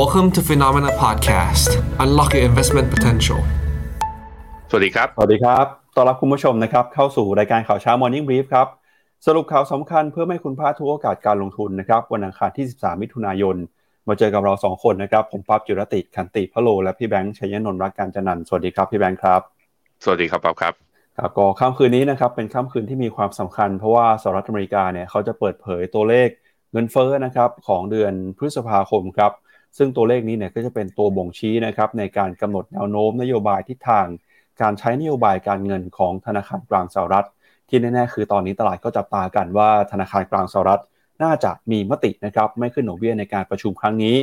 Welcome to Phenomena Podcast Unlock your investment potential สวัสดีครับ สวัสดีครับ ต้อนรับคุณผู้ชมนะครับ เข้าสู่รายการข่าวเช้า Morning Brief ครับ สรุปข่าวสำคัญเพื่อไม่คุณพลาดทุกโอกาสการลงทุนนะครับ วันอังคารที่ 13 มิถุนายน มาเจอกับเรา 2 คนนะครับ ผมปั๊บจุรติขันติพะโล และพี่แบงค์ชัยนนท์รักการจันนันท์สวัสดีครับพี่แบงค์ครับ สวัสดีครับปั๊บครับครับก็ค่ำคืนนี้นะครับเป็นค่ำคืนที่มีความสำคัญ เพราะว่าสหรัฐอเมริกาเนี่ยเขาจะเปิดเผยตัวเลขเงินเฟ้อนะครับของเดือนพฤษภาคมครับ ซึ่งตัวเลขนี้เนี่ยก็จะเป็นตัวบ่งชี้นะครับในการกำหนดแนวโน้มนโยบายทิศทาง การใช้นโยบายการเงินของธนาคารกลางสหรัฐ ที่แน่ๆคือตอนนี้ตลาดก็จับตากันว่าธนาคารกลางสหรัฐ น่าจะมีมตินะครับไม่ขึ้นดอกเบี้ยในการประชุมครั้งนี้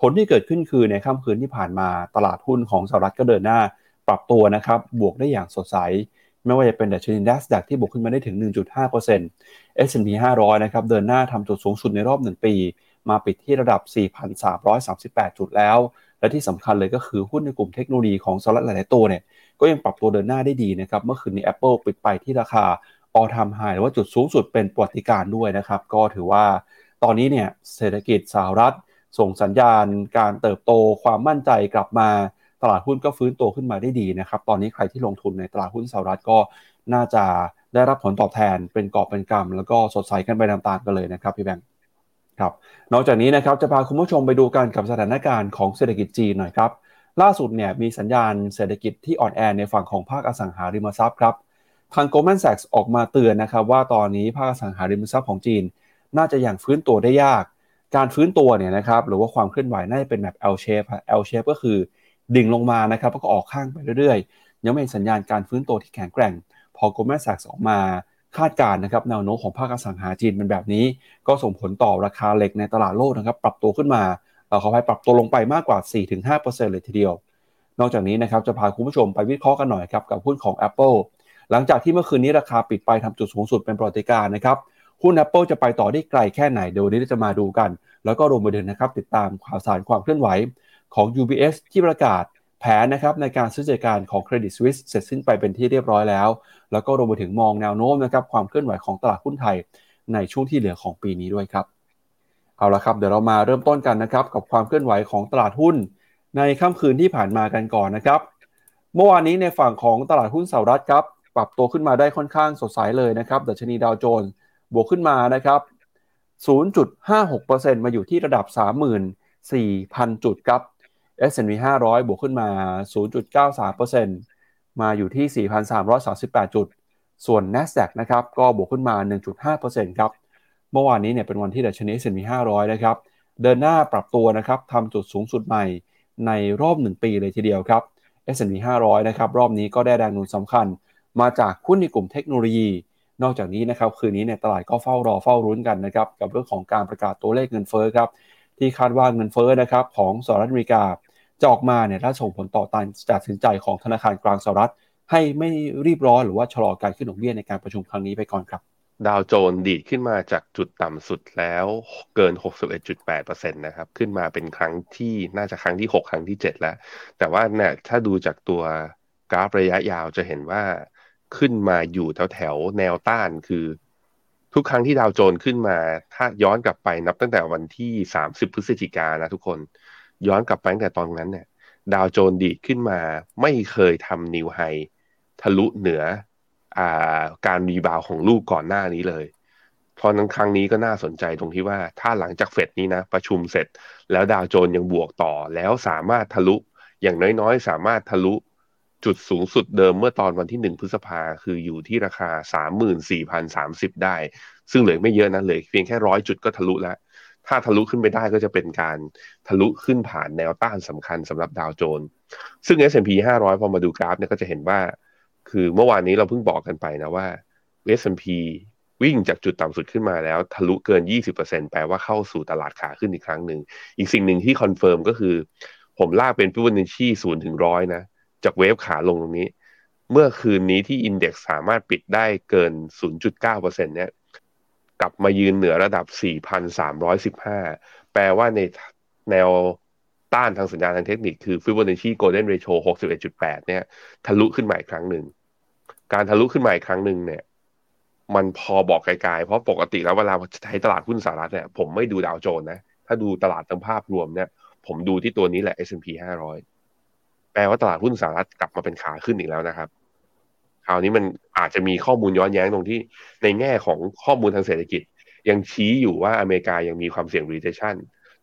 ผลที่เกิดขึ้นคือในค่ำคืนที่ผ่านมาตลาดหุ้นของสหรัฐก็เดินหน้าปรับตัวนะครับบวกได้อย่างสดใสไม่ว่าจะเป็นดัชนี NASDAQ ที่บวกขึ้นมาได้ถึง 1.5% S&P 500 นะครับ เดินหน้าทำจุดสูงสุดในรอบ 1 ปี มาปิดที่ระดับ 4,338 จุดแล้ว และที่สำคัญเลยก็คือหุ้นในกลุ่มเทคโนโลยีของสหรัฐหลาย ๆ ตัวเนี่ยก็ยังปรับตัวเดินหน้าได้ดีนะครับ เมื่อคืนนี้ Apple ปิดไปที่ราคา all time high หรือว่าจุดสูงสุดเป็นประวัติการ์ด้วยนะครับ ก็ถือว่าตอนนี้เนี่ยเศรษฐกิจสหรัฐ ส่งสัญญาณ การเติบโตความมั่นใจกลับมาตลาดหุ้นก็ฟื้นตัวขึ้นมาได้ดีนะครับ ตอนนี้ใครที่ลงทุนในตลาดหุ้นสหรัฐก็น่าจะได้รับผลตอบแทนเป็นกอบเป็นกำแล้วก็สดใสกันไปตามๆกันเลยนะครับพี่แบงค์ ครับนอกจากนี้นะครับจะพาคุณผู้ชมไปดูกันกับสถานการณ์ของเศรษฐกิจจีนหน่อยครับล่าสุดเนี่ยมีสัญญาณเศรษฐกิจที่อ่อนแอในฝั่งของภาคอสังหาริมทรัพย์ครับทาง Goldman Sachs ออกมาเตือนนะครับว่าตอนนี้ภาคอสังหาริมทรัพย์ของจีน น่าจะยังฟื้นตัวได้ยาก การฟื้นตัวเนี่ยนะครับหรือว่าความเคลื่อนไหวน่าจะเป็นแบบ L shape L shape ก็คือดิ่งลงมานะครับแล้วก็ออกข้างไปเรื่อยๆ ยังไม่เห็นสัญญาณการฟื้นตัวที่แข็งแกร่ง พอ Goldman Sachs ออกมา คาดการณ์นะครับแนวโน้มของภาคอสังหาจีนเป็นแบบนี้ ก็ส่งผลต่อราคาเหล็กในตลาดโลกนะครับปรับตัวขึ้นมาเราขอให้ปรับตัวลงไปมากกว่า 4-5%เลยทีเดียว นอกจากนี้นะครับจะพาคุณผู้ชมไปวิเคราะห์กันหน่อยครับกับหุ้นของ Apple หลังจากที่เมื่อคืนนี้ราคาปิดไปทำจุดสูงสุดเป็นประวัติการนะครับหุ้น Apple จะไปต่อได้ไกลแค่ไหนเดี๋ยววันนี้จะมาดูกัน แล้วก็รวมไปถึงนะครับติดตามข่าวสารความเคลื่อนไหวของ UBS ที่ประกาศ แผนนะครับในการซื้อจัดการของ Credit Suisse เสร็จสิ้นไปเป็นที่เรียบร้อยแล้ว แล้วก็รวมไปถึงมองแนวโน้มนะครับความเคลื่อนไหวของตลาดหุ้นไทยในช่วงที่เหลือของปีนี้ด้วยครับเอาละครับเดี๋ยวเรามาเริ่มต้นกันนะครับกับความเคลื่อนไหวของตลาดหุ้น ในค่ำคืนที่ผ่านมากันก่อนนะครับ เมื่อวานนี้ในฝั่งของตลาดหุ้นสหรัฐครับปรับตัวขึ้นมาได้ค่อนข้างสดใสเลยนะครับดัชนีดาวโจนส์บวกขึ้นมานะครับ 0.56%มาอยู่ที่ระดับ 34,000 จุดครับ S&P 500 บวกขึ้นมา 0.93%มาอยู่ที่ 4,338 จุด ส่วน NASDAQ นะครับก็บวกขึ้นมา 1.5%ครับ เมื่อวานนี้เนี่ยเป็นวันที่ดัชนี S&P 500 นะครับ เดินหน้าปรับตัวนะครับทำจุดสูงสุดใหม่ในรอบ 1 ปีเลยทีเดียวครับ S&P 500 นะครับ รอบนี้ก็ได้แรงหนุนสำคัญ มาจากหุ้นในกลุ่มเทคโนโลยี นอกจากนี้นะครับ คืนนี้เนี่ยตลาดก็เฝ้ารอเฝ้ารุ้นกันนะครับ กับเรื่องของการประกาศตัวเลขเงินเฟ้อครับ ที่คาดว่าเงินเฟ้อนะครับของสหรัฐอเมริกา จะออกมาเนี่ยถ้าส่งผลต่อการตัดสินใจของธนาคารกลางสหรัฐ ให้ไม่รีบร้อนหรือว่าชะลอการขึ้นดอกเบี้ยในการประชุมครั้งนี้ไปก่อนครับ ดาวโจนส์ดีดขึ้นมาจากจุดต่ำสุดแล้วเกิน 61.8%นะครับ ขึ้นมาเป็นครั้งที่น่าจะครั้งที่ 6 ครั้งที่ 7 แล้ว แต่ว่าเนี่ยถ้าดูจากตัวกราฟระยะยาวจะเห็นว่าขึ้นมาอยู่แถวแถวแนวต้านคือ ทุกครั้งที่ดาวโจนส์ขึ้นมา ถ้าย้อนกลับไปนับตั้งแต่วันที่ 30 พฤศจิกายนนะทุกคน ย้อนกลับไปตั้งแต่ตอนนั้นเนี่ยดาวโจนส์ดีดขึ้นมาไม่เคยทำนิวไฮทะลุเหนืออาการรีบาวของลูกก่อนหน้านี้เลยเพราะนั้นครั้งนี้ก็น่าสนใจตรงที่ว่าถ้าหลังจากเฟดนี้นะ ประชุมเสร็จ แล้วดาวโจนยังบวกต่อแล้วสามารถทะลุอย่างน้อยๆ สามารถทะลุจุดสูงสุดเดิมเมื่อตอนวันที่หนึ่งพฤษภาคืออยู่ที่ราคาสามหมื่นสี่พันสามสิบได้ ซึ่งเหลือไม่เยอะนะเหลือเพียงแค่ร้อยจุดก็ทะลุแล้ว ถ้าทะลุขึ้นไปได้ก็จะเป็นการทะลุขึ้นผ่านแนวต้านสำคัญสำหรับดาวโจนส์ซึ่ง S&P 500 พอมาดูกราฟเนี่ยก็จะเห็นว่า คือเมื่อวานนี้เราเพิ่งบอกกันไปนะว่า S&P วิ่งจากจุดต่ำสุดขึ้นมาแล้ว ทะลุเกิน 20%แปลว่าเข้าสู่ตลาดขาขึ้นอีกครั้งหนึ่ง อีกสิ่งหนึ่งที่ confirm ก็คือ ผมลากเป็นฟิวเนชี่ศูนย์ถึงร้อยนะ จาก wave ขาลงตรงนี้ เมื่อคืนนี้ที่ index สามารถปิดได้เกิน 0.9%เนี่ย กลับมายืนเหนือระดับ 4,315 แปลว่าในแนวต้านทางสัญญาณทางเทคนิคคือ Fibonacci Golden Ratio 61.8 เนี่ย ทะลุขึ้นมาอีกครั้งหนึ่ง การทะลุขึ้นมาอีกครั้งหนึ่งเนี่ย มันพอบอกไกลๆ เพราะปกติแล้วเวลาใช้ตลาดหุ้นสหรัฐเนี่ย ผมไม่ดูดาวโจนส์นะ ถ้าดูตลาดทั้งภาพรวมเนี่ย ผมดูที่ตัวนี้แหละ S&P 500 แปลว่าตลาดหุ้นสหรัฐกลับมาเป็นขาขึ้นอีกแล้วนะครับ คราวนี้มันอาจจะมีข้อมูลย้อนแย้งตรงที่ในแง่ของข้อมูลทางเศรษฐกิจ ยังชี้อยู่ว่าอเมริกายังมีความเสี่ยง recession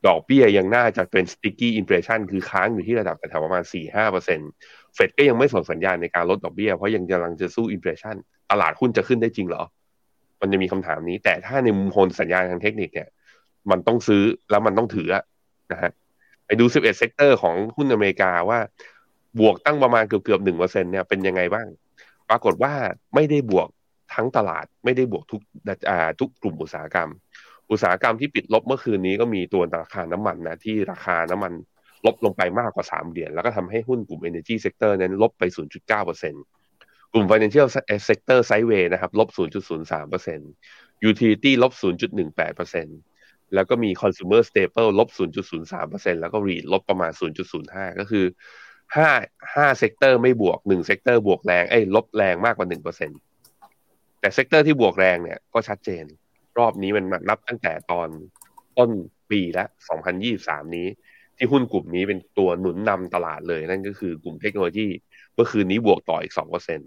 ดอกเบี้ยยังน่าจะเป็น sticky inflation คือค้างอยู่ที่ระดับแถวประมาณ 4-5%เฟดก็ยังไม่ส่งสัญญาณในการลดดอกเบี้ย เพราะยังกำลังจะสู้ inflation ตลาดหุ้นจะขึ้นได้จริงเหรอ มันจะมีคำถามนี้ แต่ถ้าในมุมของสัญญาณทางเทคนิคเนี่ย มันต้องซื้อแล้วมันต้องถือนะฮะ ไปดู 11 sector ของหุ้นอเมริกาว่า บวกตั้งประมาณเกือบเกือบหนึ่งเปอร์เซ็นเนี่ยเป็นยังไงบ้าง ปรากฏว่าไม่ได้บวกทั้งตลาดไม่ได้บวกทุกทุกกลุ่มอุตสาหกรรม อุตสาหกรรมที่ปิดลบเมื่อคืนนี้ก็มีตัวราคาน้ำมันนะที่ราคาน้ำมันลบลงไปมากกว่า 3 เหรียญแล้วก็ทำให้หุ้นกลุ่ม Energy Sector นั้นลบไป 0.9%กลุ่ม Financial Sector Sideway นะครับลบ 0.03% Utility ลบ 0.18%แล้วก็มี Consumer Staple ลบ 0.03%แล้วก็ REIT ลบประมาณ 0.05 ก็คือ ห้าห้า sector ไม่บวกหนึ่ง sector บวกแรงเอ้ยลบแรงมากกว่าหนึ่งเปอร์เซ็นแต่ sector ที่บวกแรงเนี่ยก็ชัดเจน รอบนี้มันนับตั้งแต่ตอนต้นปีละ2023นี้ ที่หุ้นกลุ่มนี้เป็นตัวหนุนนำตลาดเลย นั่นก็คือกลุ่มเทคโนโลยีเมื่อคืนนี้บวกต่ออีก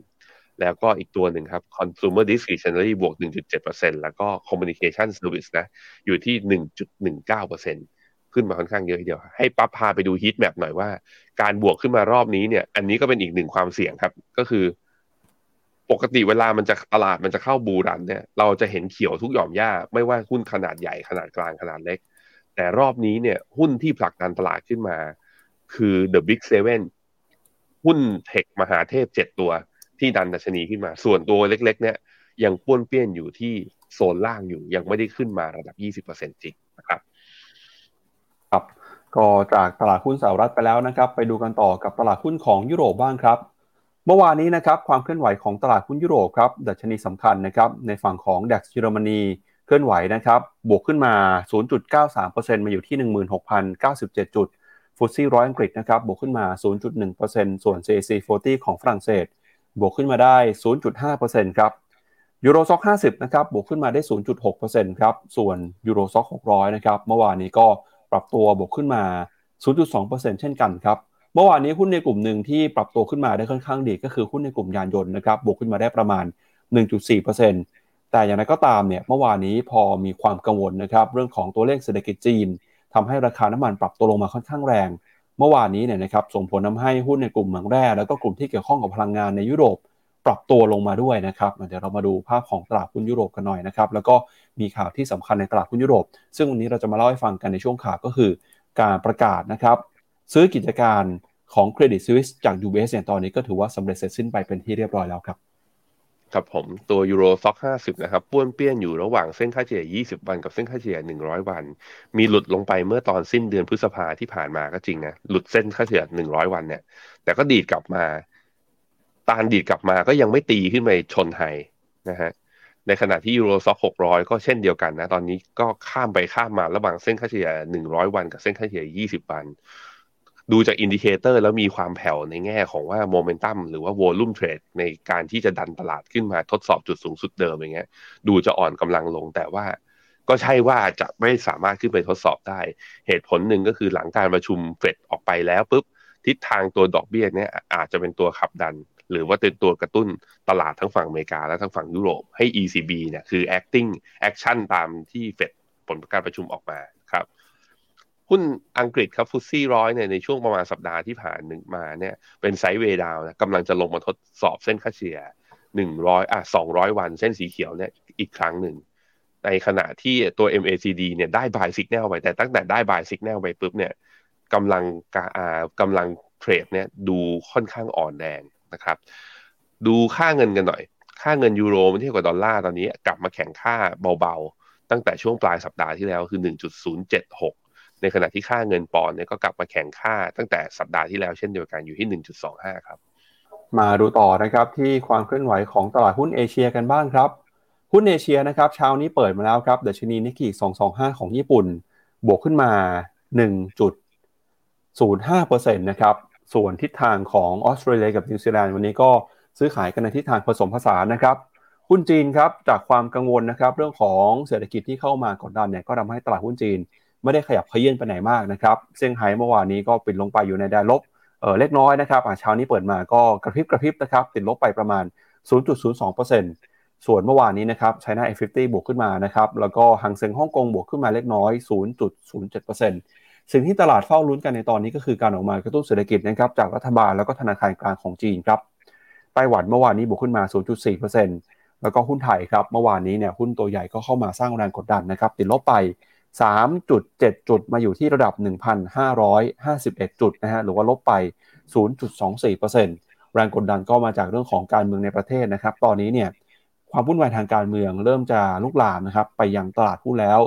2%แล้วก็อีกตัวหนึ่งครับ consumer discretionary บวก 1.7%แล้วก็ communication service นะ อยู่ที่ 1.19% ขึ้นมาค่อนข้างเยอะเดียว ให้ปั๊บพาไปดู heat map หน่อยว่า การบวกขึ้นมารอบนี้เนี่ย อันนี้ก็เป็นอีกหนึ่งความเสี่ยงครับ ก็คือ ปกติเวลามันจะตลาดมันจะเข้าบูรันเนี่ย เราจะเห็นเขียวทุกหย่อมหญ้า ไม่ว่าหุ้นขนาดใหญ่ขนาดกลางขนาดเล็ก แต่รอบนี้เนี่ย หุ้นที่ผลักดันตลาดขึ้นมา คือ The Big Seven หุ้นเทคมหาเทพเจ็ดตัวที่ดันดัชนีขึ้นมา ส่วนตัวเล็ก ๆ เนี่ยยังป้วนเปี้ยนอยู่ที่โซนล่างอยู่ยังไม่ได้ขึ้นมาระดับ 20%จริงนะครับ ครับก็จากตลาดหุ้นสหรัฐไปแล้วนะครับ ไปดูกันต่อกับตลาดหุ้นของยุโรปบ้างครับ เมื่อวานนี้นะครับความเคลื่อนไหวของตลาดหุ้นยุโรปครับดัชนีสำคัญนะครับในฝั่งของดัคเยอรมนีเคลื่อนไหวนะครับบวกขึ้นมา 0.93%มาอยู่ที่ 16,097 จุดฟุตซี่ร้อยอังกฤษนะครับบวกขึ้นมา 0.1%ส่วน CAC 40 ของฝรั่งเศส บวกขึ้นมาได้ 0.5%ครับยูโรซ็อก50 นะครับบวกขึ้นมาได้ 0.6%ครับส่วนยูโรซ็อก600 นะครับเมื่อวานนี้ก็ ปรับตัวบวกขึ้นมา 0.2%เช่นกันครับ เมื่อวานนี้หุ้นในกลุ่มหนึ่งที่ปรับตัวขึ้นมาได้ค่อนข้างดี ก็คือหุ้นในกลุ่มยานยนต์นะครับ บวกขึ้นมาได้ประมาณ 1.4%แต่อย่างไรก็ตามเนี่ย เมื่อวานนี้พอมีความกังวลนะครับเรื่องของตัวเลขเศรษฐกิจจีนทำให้ราคาน้ำมันปรับตัวลงมาค่อนข้างแรง เมื่อวานนี้เนี่ยนะครับส่งผลทาให้หุ้นในกลุ่มเหมืองแร่แล้วก็กลุ่มที่เกี่ยวข้องกับพลังงานในยุโรป ปรับตัวลงมาด้วยนะครับเดี๋ยวเรามาดูภาพของตลาดหุ้นยุโรปกันหน่อยนะครับแล้วก็มีข่าวที่สำคัญในตลาดหุ้นยุโรป ซึ่งวันนี้เราจะมาเล่าให้ฟังกันในช่วงข่าวก็คือ การประกาศนะครับซื้อกิจการของเครดิตสวิสจาก UBS เนี่ยตอนนี้ก็ถือว่าสำเร็จเสร็จสิ้นไปเป็นที่เรียบร้อยแล้วครับครับผมตัว Euro Stoxx ห้าสิบนะครับป้วนเปี้ยนอยู่ระหว่างเส้นค่าเฉลี่ย 20 วันกับเส้นค่าเฉลี่ย 100 วัน มีหลุดลงไปเมื่อตอนสิ้นเดือนพฤษภาที่ผ่านมาก็จริงนะ หลุดเส้นค่าเฉลี่ย 100 วันเนี่ย แต่ก็ดีดกลับมา การดีดกลับมาก็ยังไม่ตีขึ้นไปชน high นะฮะในขณะที่ Euro Stoxx 600ก็เช่นเดียวกันนะ ตอนนี้ก็ข้ามไปข้ามมาระหว่างเส้นค่าเฉลี่ย100วันกับเส้นค่าเฉลี่ย20วัน ดูจาก indicator แล้วมีความแผ่วในแง่ของว่าโมเมนตัมหรือว่า volume trade ในการที่จะดันตลาดขึ้นมาทดสอบจุดสูงสุดเดิมอย่างเงี้ย ดูจะอ่อนกำลังลงแต่ว่าก็ใช่ว่าจะไม่สามารถขึ้นไปทดสอบได้ เหตุผลหนึ่งก็คือหลังการประชุมเฟดออกไปแล้วปุ๊บทิศทางตัวดอกเบี้ยเนี่ยอาจจะเป็นตัวขับดัน หรือว่าเป็นตัวกระตุ้นตลาดทั้งฝั่งอเมริกาและทั้งฝั่งยุโรปให้ ECB เนี่ยคือ acting action ตามที่เฟดผลการประชุมออกมาครับหุ้นอังกฤษครับฟุตซี่ร้อยเนี่ยในช่วงประมาณสัปดาห์ที่ผ่านหนึ่งมาเนี่ยเป็นไซด์เวดาวนะกำลังจะลงมาทดสอบเส้นค่าเฉลี่ยหนึ่งร้อยอะสองร้อยวันเส้นสีเขียวเนี่ยอีกครั้งหนึ่ง ในขณะที่ตัว MACD เนี่ยได้บายสิกแนลไปแต่ตั้งแต่ได้บายสิกแนลไปปุ๊บเนี่ยกำลังอ่ากำลังเทรดเนี่ยดูค่อนข้างอ่อนแรง นะครับ ดูค่าเงินกันหน่อย ค่าเงินยูโรมันเทียบกับดอลลาร์ตอนนี้กลับมาแข่งค่าเบาๆ ตั้งแต่ช่วงปลายสัปดาห์ที่แล้วคือ 1.076 ในขณะที่ค่าเงินปอนด์เนี่ยก็กลับมาแข่งค่าตั้งแต่สัปดาห์ที่แล้วเช่นเดียวกันอยู่ที่ 1.25 ครับ มาดูต่อนะครับที่ความเคลื่อนไหวของตลาดหุ้นเอเชียกันบ้างครับหุ้นเอเชียนะครับเช้านี้เปิดมาแล้วครับดัชนีนิกเกิ225 ของญี่ปุ่น บวกขึ้นมา 1.05%นะครับ ส่วนทิศทางของออสเตรเลียกับนิวซีแลนด์วันนี้ก็ซื้อขายกันในทิศทางผสมผสานนะครับหุ้นจีนครับจากความกังวลนะครับเรื่องของเศรษฐกิจที่เข้ามากดดันเนี่ยก็ทำให้ตลาดหุ้นจีน ไม่ได้ขยับขยื่นไปไหนมากนะครับเซี่ยงไฮ้เมื่อวานนี้ก็ปิดลงไปอยู่ในแดนลบเออเล็กน้อยนะครับเช้านี้เปิดมาก็กระพริบกระพริบนะครับติดลบไปประมาณ 0.02%ส่วนเมื่อวานนี้นะครับไชน่า F50 บวกขึ้นมานะครับแล้วก็หังเซ็งฮ่องกงบวกขึ้นมาเล็กน้อย 0.07% สิ่งที่ตลาดเฝ้าลุ้นกันในตอนนี้ก็คือการออกมากระตุ้นเศรษฐกิจนะครับจากรัฐบาลแล้วก็ธนาคารกลางของจีนครับไต้หวันเมื่อวานนี้บวกขึ้นมา 0.4%แล้วก็หุ้นไทยครับเมื่อวานนี้เนี่ยหุ้นตัวใหญ่ก็เข้ามาสร้างแรงกดดันนะครับติดลบไป 3.7 จุดมาอยู่ที่ระดับ 1,551 จุดนะฮะหรือว่าลบไป 0.24%แรงกดดันก็มาจากเรื่องของการเมืองในประเทศนะครับ ตอนนี้เนี่ยความวุ่นวายทางการเมืองเริ่มจะลุกลามนะครับไปยังตลาดหุ้นแล้ว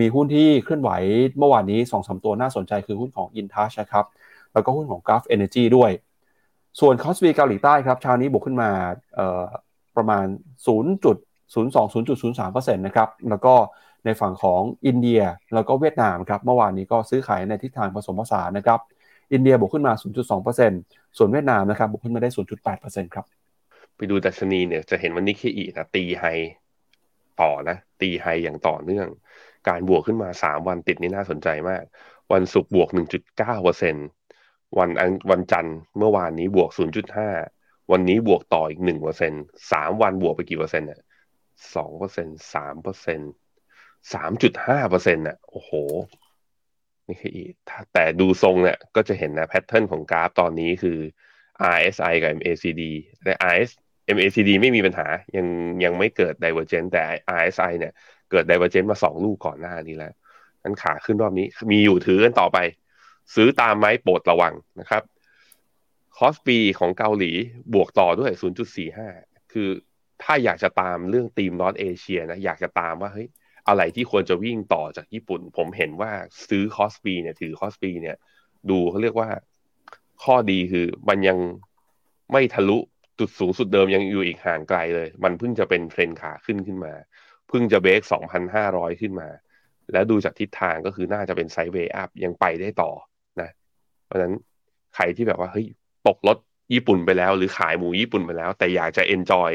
มีหุ้นที่เคลื่อนไหวเมื่อวานนี้2อสตัวน่าสนใจคือหุ้นของ Intouch นะครับ แล้วก็หุ้นของ Gulf Energy ด้วย ส่วนคอสบีเกาหลีใต้ครับเช้านี้บวกขึ้นมาประมาณ 0.02-0.03%นะครับ แล้วก็ในฝั่งของอินเดียแล้วก็เวียดนามครับเมื่อวานนี้ก็ซื้อขายในทิศทางผสมผสานนะครับอินเดียบวกขึ้นมา 0.2%ส่วนเวียดนามนะครับบวกขึ้นมาได้ 0.8%ครับไปดูดัชนีเนี่ยจะเห็นว่านิเคอีนะตีไฮต่อนะตีไฮอย่างต่อเนื่อง การบวกขึ้นมา 3 วันติดนี่น่าสนใจมาก วันศุกร์บวก 1.9%วันอังวันจันทร์เมื่อวานนี้บวก 0.5 วันนี้บวกต่ออีก1%สามวันบวกไปกี่เปอร์เซ็นต์เนี่ยสองเปอร์เซ็นต์สามเปอร์เซ็นต์สามจุดห้าเปอร์เซ็นต์น่ะโอ้โหนี่คือแต่ดูทรงเนี่ยก็จะเห็นนะ pattern ของกราฟตอนนี้คือ RSI กับ MACD แต่ RS MACD ไม่มีปัญหายังยังไม่เกิด divergence แต่ RSI เนี่ย เกิด divergence มาสองลูกก่อนหน้านี้แล้วนั้นขาขึ้นรอบนี้มีอยู่ถือกันต่อไป ซื้อตามไหมโปรดระวังนะครับ KOSPI ของเกาหลีบวกต่อด้วย 0.45 คือถ้าอยากจะตามเรื่อง theme North Asia นะ อยากจะตามว่าเฮ้ยอะไรที่ควรจะวิ่งต่อจากญี่ปุ่น ผมเห็นว่าซื้อ KOSPI เนี่ยถือ KOSPI เนี่ย ดูเขาเรียกว่าข้อดีคือมันยังไม่ทะลุจุดสูงสุดเดิมยังอยู่อีกห่างไกลเลย มันเพิ่งจะเป็นเทรนขาขึ้นขึ้นมา เพิ่งจะเบรก2,500 ขึ้นมา แล้วดูจากทิศทางก็คือน่าจะเป็น sideway up ยังไปได้ต่อนะ เพราะฉะนั้นใครที่แบบว่าเฮ้ยตกรถญี่ปุ่นไปแล้ว หรือขายหมูญี่ปุ่นไปแล้ว แต่อยากจะ enjoy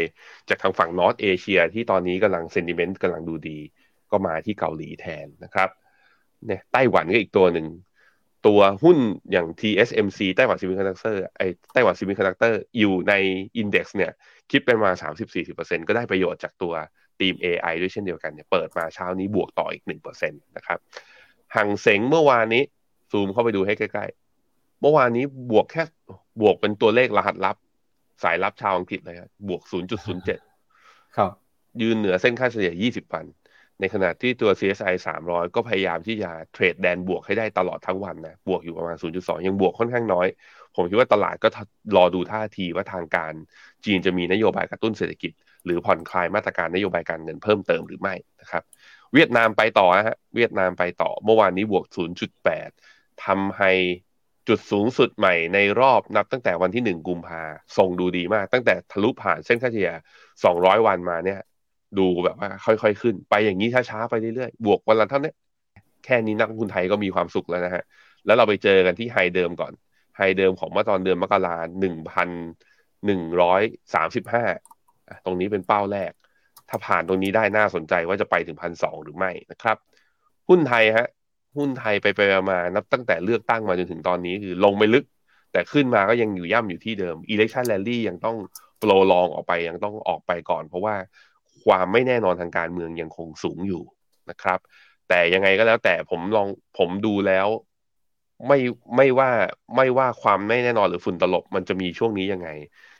จากทางฝั่ง North Asia ที่ตอนนี้กำลัง sentiment กำลังดูดี ก็มาที่เกาหลีแทนนะครับเนี่ยไต้หวันก็อีกตัวหนึ่ง ตัวหุ้นอย่าง TSMC Taiwan Semiconductor ไอ Taiwan Semiconductor อยู่ใน index เนี่ย คิดเป็นมา 30-40%ก็ได้ประโยชน์จากตัว ทีม AI ด้วยเช่นเดียวกันเนี่ยเปิดมาเช้านี้บวกต่ออีก1%นะครับหังเสงเมื่อวานนี้ ซูมเข้าไปดูให้ใกล้ๆ เมื่อวานนี้บวกแค่บวกเป็นตัวเลขรหัสลับ สายลับชาวอังกฤษเลยครับบวก 0.07 ครับ ยืนเหนือเส้นค่าเฉลี่ย 20 วัน ในขณะที่ตัว CSI 300 ก็พยายามที่จะเทรดแดนบวกให้ได้ตลอดทั้งวันนะ บวกอยู่ประมาณ 0.2 ยังบวกค่อนข้างน้อย ผมคิดว่าตลาดก็รอดูท่าทีว่าทางการจีนจะมีนโยบายกระตุ้นเศรษฐกิจ หรือผ่อนคลายมาตรการนโยบายการเงินเพิ่มเติมหรือไม่นะครับ เวียดนามไปต่อฮะเวียดนามไปต่อเมื่อวานนี้บวก 0.8ทำให้จุดสูงสุดใหม่ในรอบนับตั้งแต่วันที่ 1 กุมภาส่งดูดีมาก ตั้งแต่ทะลุผ่านเส้นค่าเฉลี่ย 200 วันมาเนี่ย ดูแบบว่าค่อยๆขึ้น ไปอย่างนี้ช้าๆไปเรื่อยๆบวกวันละเท่านี้แค่นี้นักลงทุนไทยก็มีความสุขแล้วนะฮะแล้วเราไปเจอกันที่ไฮเดิมก่อนไฮเดิมของเมื่อตอนเดือนมกราหนึ่งพันหนึ่งร้อยสามสิบห้า ตรงนี้เป็นเป้าแรก ถ้าผ่านตรงนี้ได้น่าสนใจว่าจะไปถึงพันสองหรือไม่นะครับ หุ้นไทยฮะ หุ้นไทยไปไปมานับตั้งแต่เลือกตั้งมาจนถึงตอนนี้คือลงไม่ลึก แต่ขึ้นมาก็ยังอยู่ย่ำอยู่ที่เดิม election rally ยังต้องโปรลองออกไปยังต้องออกไปก่อน เพราะว่าความไม่แน่นอนทางการเมืองยังคงสูงอยู่นะครับ แต่ยังไงก็แล้วแต่ผมลองผมดูแล้วไม่ไม่ว่าไม่ว่าความไม่แน่นอนหรือฝุ่นตลบมันจะมีช่วงนี้ยังไง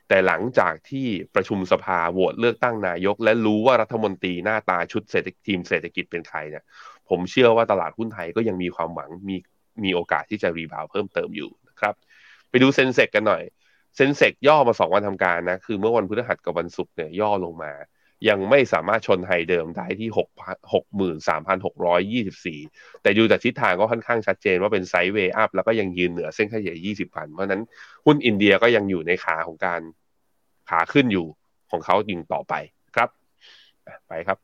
แต่หลังจากที่ประชุมสภาโหวตเลือกตั้งนายก และรู้ว่ารัฐมนตรีหน้าตาชุดเศรษฐทีมเศรษฐกิจเป็นใครเนี่ยผมเชื่อว่าตลาดหุ้นไทยก็ยังมีความหวังมีมีโอกาสที่จะรีบาวเพิ่มเติมอยู่นะครับไปดูเซนเซกกันหน่อยSENSEX ย่อมาสองวันทำการนะคือเมื่อวันพฤหัสกับวันศุกร์เนี่ยย่อลงมา ยังไม่สามารถชน high เดิมได้ที่ 6 63,624 แต่ดูจากทิศทางก็ค่อนข้างชัดเจนว่าเป็น sideway up แล้วก็ยังยืนเหนือเส้นค่าเฉลี่ย20 วัน เพราะนั้นหุ้นอินเดียก็ยังอยู่ในขาของการขาขึ้นอยู่ของเขายิงต่อไปครับ ไปครับ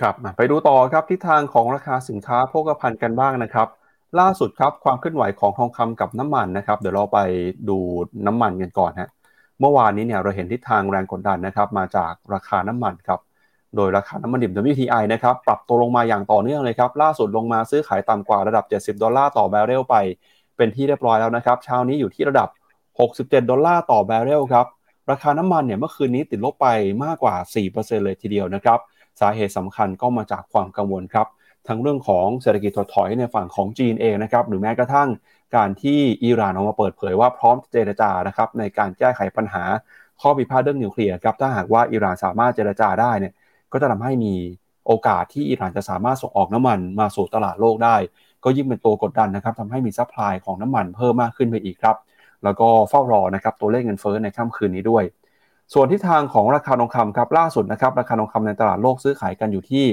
ครับ ไปดูต่อครับทิศทางของราคาสินค้าโภคภัณฑ์กันบ้างนะครับ ล่าสุดครับความเคลื่อนไหวของทองคำกับน้ำมันนะครับ เดี๋ยวเราไปดูน้ำมันกันก่อนฮะ เมื่อวานนี้เนี่ยเราเห็นทิศทางแรงกดดันนะครับมาจากราคาน้ำมันครับโดยราคาน้ำมันดิบ WTI นะครับปรับตัวลงมาอย่างต่อเนื่องเลยครับล่าสุดลงมาซื้อขายต่ำกว่าระดับ 70 ดอลลาร์ต่อแบเรลไป เป็นที่เรียบร้อยแล้วนะครับเช้านี้อยู่ที่ระดับ 67 ดอลลาร์ต่อแบเรลครับราคาน้ำมันเนี่ยเมื่อคืนนี้ติดลบไปมากกว่า 4%เลยทีเดียวนะครับสาเหตุสำคัญก็มาจากความกังวลครับทั้งเรื่องของเศรษฐกิจถดถอยในฝั่งของจีนเองนะครับหรือแม้กระทั่ง การที่อิหร่านออกมาเปิดเผยว่าพร้อมเจรจานะครับในการแก้ไขปัญหาข้อพิพาทเรื่องนิวเคลียร์ครับถ้าหากว่าอิหร่านสามารถเจรจาได้เนี่ยก็จะทำให้มีโอกาสที่อิหร่านจะสามารถส่งออกน้ำมันมาสู่ตลาดโลกได้ ก็ยิ่งเป็นตัวกดดันนะครับทำให้มี supply ของน้ำมันเพิ่มมากขึ้นไปอีกครับ แล้วก็เฝ้ารอนะครับตัวเลขเงินเฟ้อในค่ำคืนนี้ด้วย ส่วนทิศทางของราคาทองคำครับล่าสุดนะครับราคาทองคำในตลาดโลกซื้อขายกันอยู่ที่